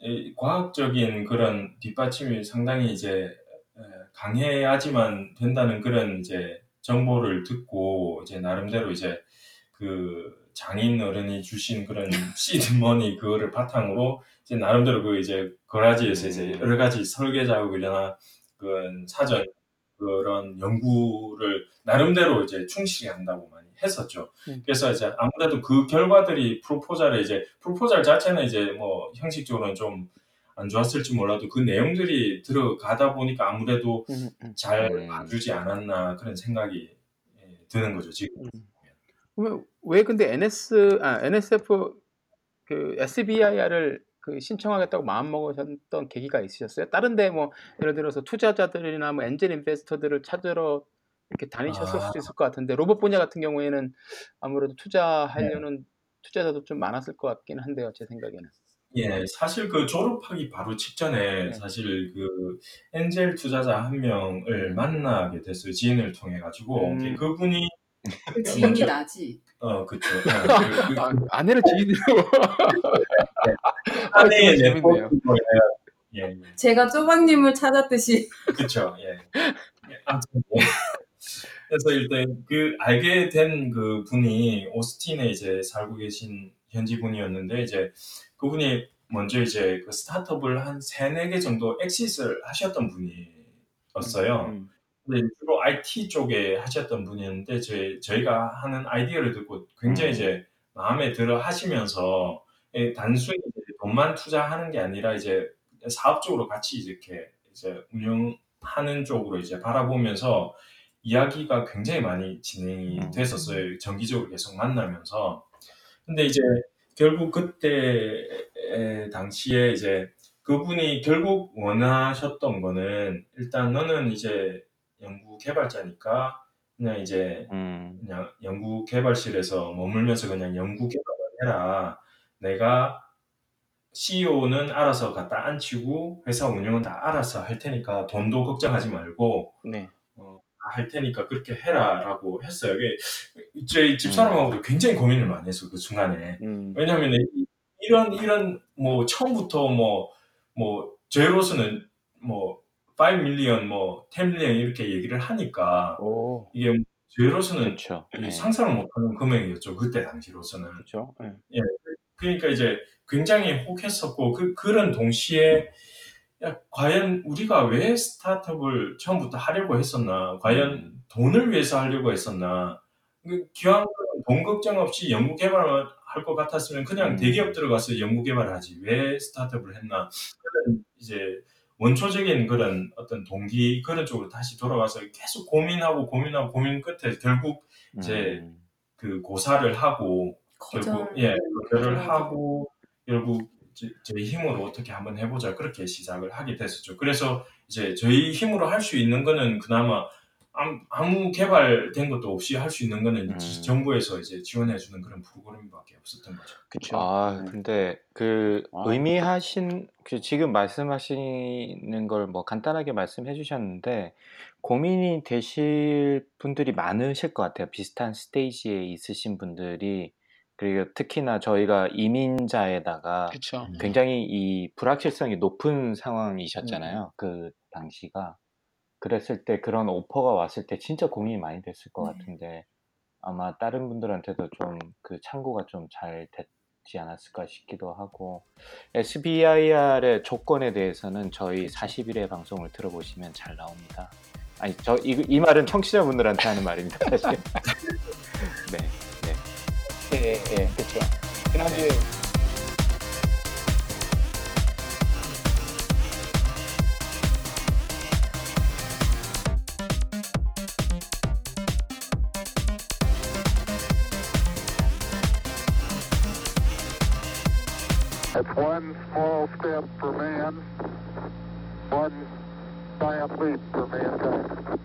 이 과학적인 그런 뒷받침이 상당히 이제 에, 강해야지만 된다는 그런 이제 정보를 듣고 이제 나름대로 이제 그 장인 어른이 주신 그런 (laughs) 시드머니 그거를 바탕으로 이제 나름대로 그 이제 거라지에서 이제 여러 가지 설계 작업이나 그런 사전 그런 연구를 나름대로 이제 충실히 한다고 했었죠. 음. 그래서 이제 아무래도 그 결과들이 프로포잘에 이제 프로포잘 자체는 이제 뭐 형식적으로는 좀 안 좋았을지 몰라도 그 내용들이 들어가다 보니까 아무래도 음, 음. 잘 음. 봐주지 않았나 그런 생각이 예, 드는 거죠 지금. 그러면 왜 근데 NS 아 NSF 그 SBIR을 그 신청하겠다고 마음 먹으셨던 계기가 있으셨어요? 다른데 뭐 예를 들어서 투자자들이나 뭐 엔젤 인베스터들을 찾으러 이렇게 다니셨을 아. 수도 있을 것 같은데 로봇 분야 같은 경우에는 아무래도 투자하려는 투자자도 좀 많았을 것 같긴 한데요, 제 생각에는. 예, 사실 그 졸업하기 바로 직전에 네. 사실 그 엔젤 투자자 한 명을 만나게 됐어요. 지인을 통해 가지고 음. 그분이 그 지인이 나지. 어 그쵸. 어, 그, (laughs) 그, 아, 아내를 지인으로 (laughs) 아내의 재밌네요. 네트워크로 예, 예, 제가 쪼박님을 찾았듯이. 그쵸. 예. (laughs) 예, 아무튼 예. 그래서 일단 그 알게 된 그 분이 오스틴에 이제 살고 계신 현지 분이었는데 이제 그분이 먼저 이제 그 스타트업을 한 세네 개 정도 엑시스를 하셨던 분이었어요. 음, 근데 주로 IT 쪽에 하셨던 분이었는데 저희, 저희가 하는 아이디어를 듣고 굉장히 음. 이제 마음에 들어 하시면서 예, 단순히 돈만 투자하는 게 아니라 이제 사업 적으로 같이 이렇게 이제 운영하는 쪽으로 이제 바라보면서 이야기가 굉장히 많이 진행이 음. 됐었어요. 정기적으로 계속 만나면서. 근데 이제 결국 그때 에, 당시에 이제 그분이 결국 원하셨던 거는 일단 너는 이제 연구 개발자니까 그냥 이제 음. 그냥 연구 개발실에서 머물면서 그냥 연구 개발을 해라. 내가 CEO는 알아서 갖다 앉히고 회사 운영은 다 알아서 할 테니까 돈도 걱정하지 말고 네. 할 테니까 그렇게 해라라고 했어요. 이게 저희 집사람하고도 굉장히 고민을 많이 했어요 그 순간에. 음. 왜냐하면 이- 이런 이런 뭐 처음부터 뭐뭐 저희로서는 뭐 5 밀리언 뭐 10 밀리언 이렇게 얘기를 하니까 오. 이게 저희로서는 그렇죠. 이 예. 상상을 못하는 금액이었죠 그때 당시로서는. 그렇죠. 예. 그러니까 이제 굉장히 혹했었고 그 그런 동시에 야, 과연 우리가 왜 스타트업을 처음부터 하려고 했었나? 과연 돈을 위해서 하려고 했었나? 그 기왕 돈 걱정 없이 연구 개발을 할 것 같았으면 그냥 음. 대기업 들어가서 연구 개발을 하지 왜 스타트업을 했나? 그런 이제 원초적인 그런 어떤 동기 그런 쪽으로 다시 돌아가서 계속 고민하고 고민하고 고민 끝에 결국 이제 음. 그 고사를 하고 거절. 결국 예 거절을 거절. 하고 결국 제, 제 힘으로 어떻게 한번 해보자 그렇게 시작을 하게 됐었죠. 그래서 이제 저희 힘으로 할 수 있는 거는 그나마 아무, 개발된 것도 없이 할 수 있는 거는 음. 정부에서 이제 지원해 주는 그런 프로그램밖에 없었던 거죠. 그쵸. 아, 네. 근데 그 아. 의미하신 그 지금 말씀하시는 걸 뭐 간단하게 말씀해 주셨는데 고민이 되실 분들이 많으실 것 같아요. 비슷한 스테이지에 있으신 분들이 그리고 특히나 저희가 이민자에다가 그쵸. 굉장히 이 불확실성이 높은 상황이셨잖아요. 그 당시가. 그랬을 때 그런 오퍼가 왔을 때 진짜 고민이 많이 됐을 것 네. 같은데 아마 다른 분들한테도 좀 그 참고가 좀 잘 됐지 않았을까 싶기도 하고 SBIR의 조건에 대해서는 저희 40일의 방송을 들어보시면 잘 나옵니다. 아니 저이 이 말은 청취자분들한테 하는 말입니다. 사실. (laughs) 네. 네. 예, 예, 그쵸. 지난주에 It's one small step for man, one giant leap for mankind.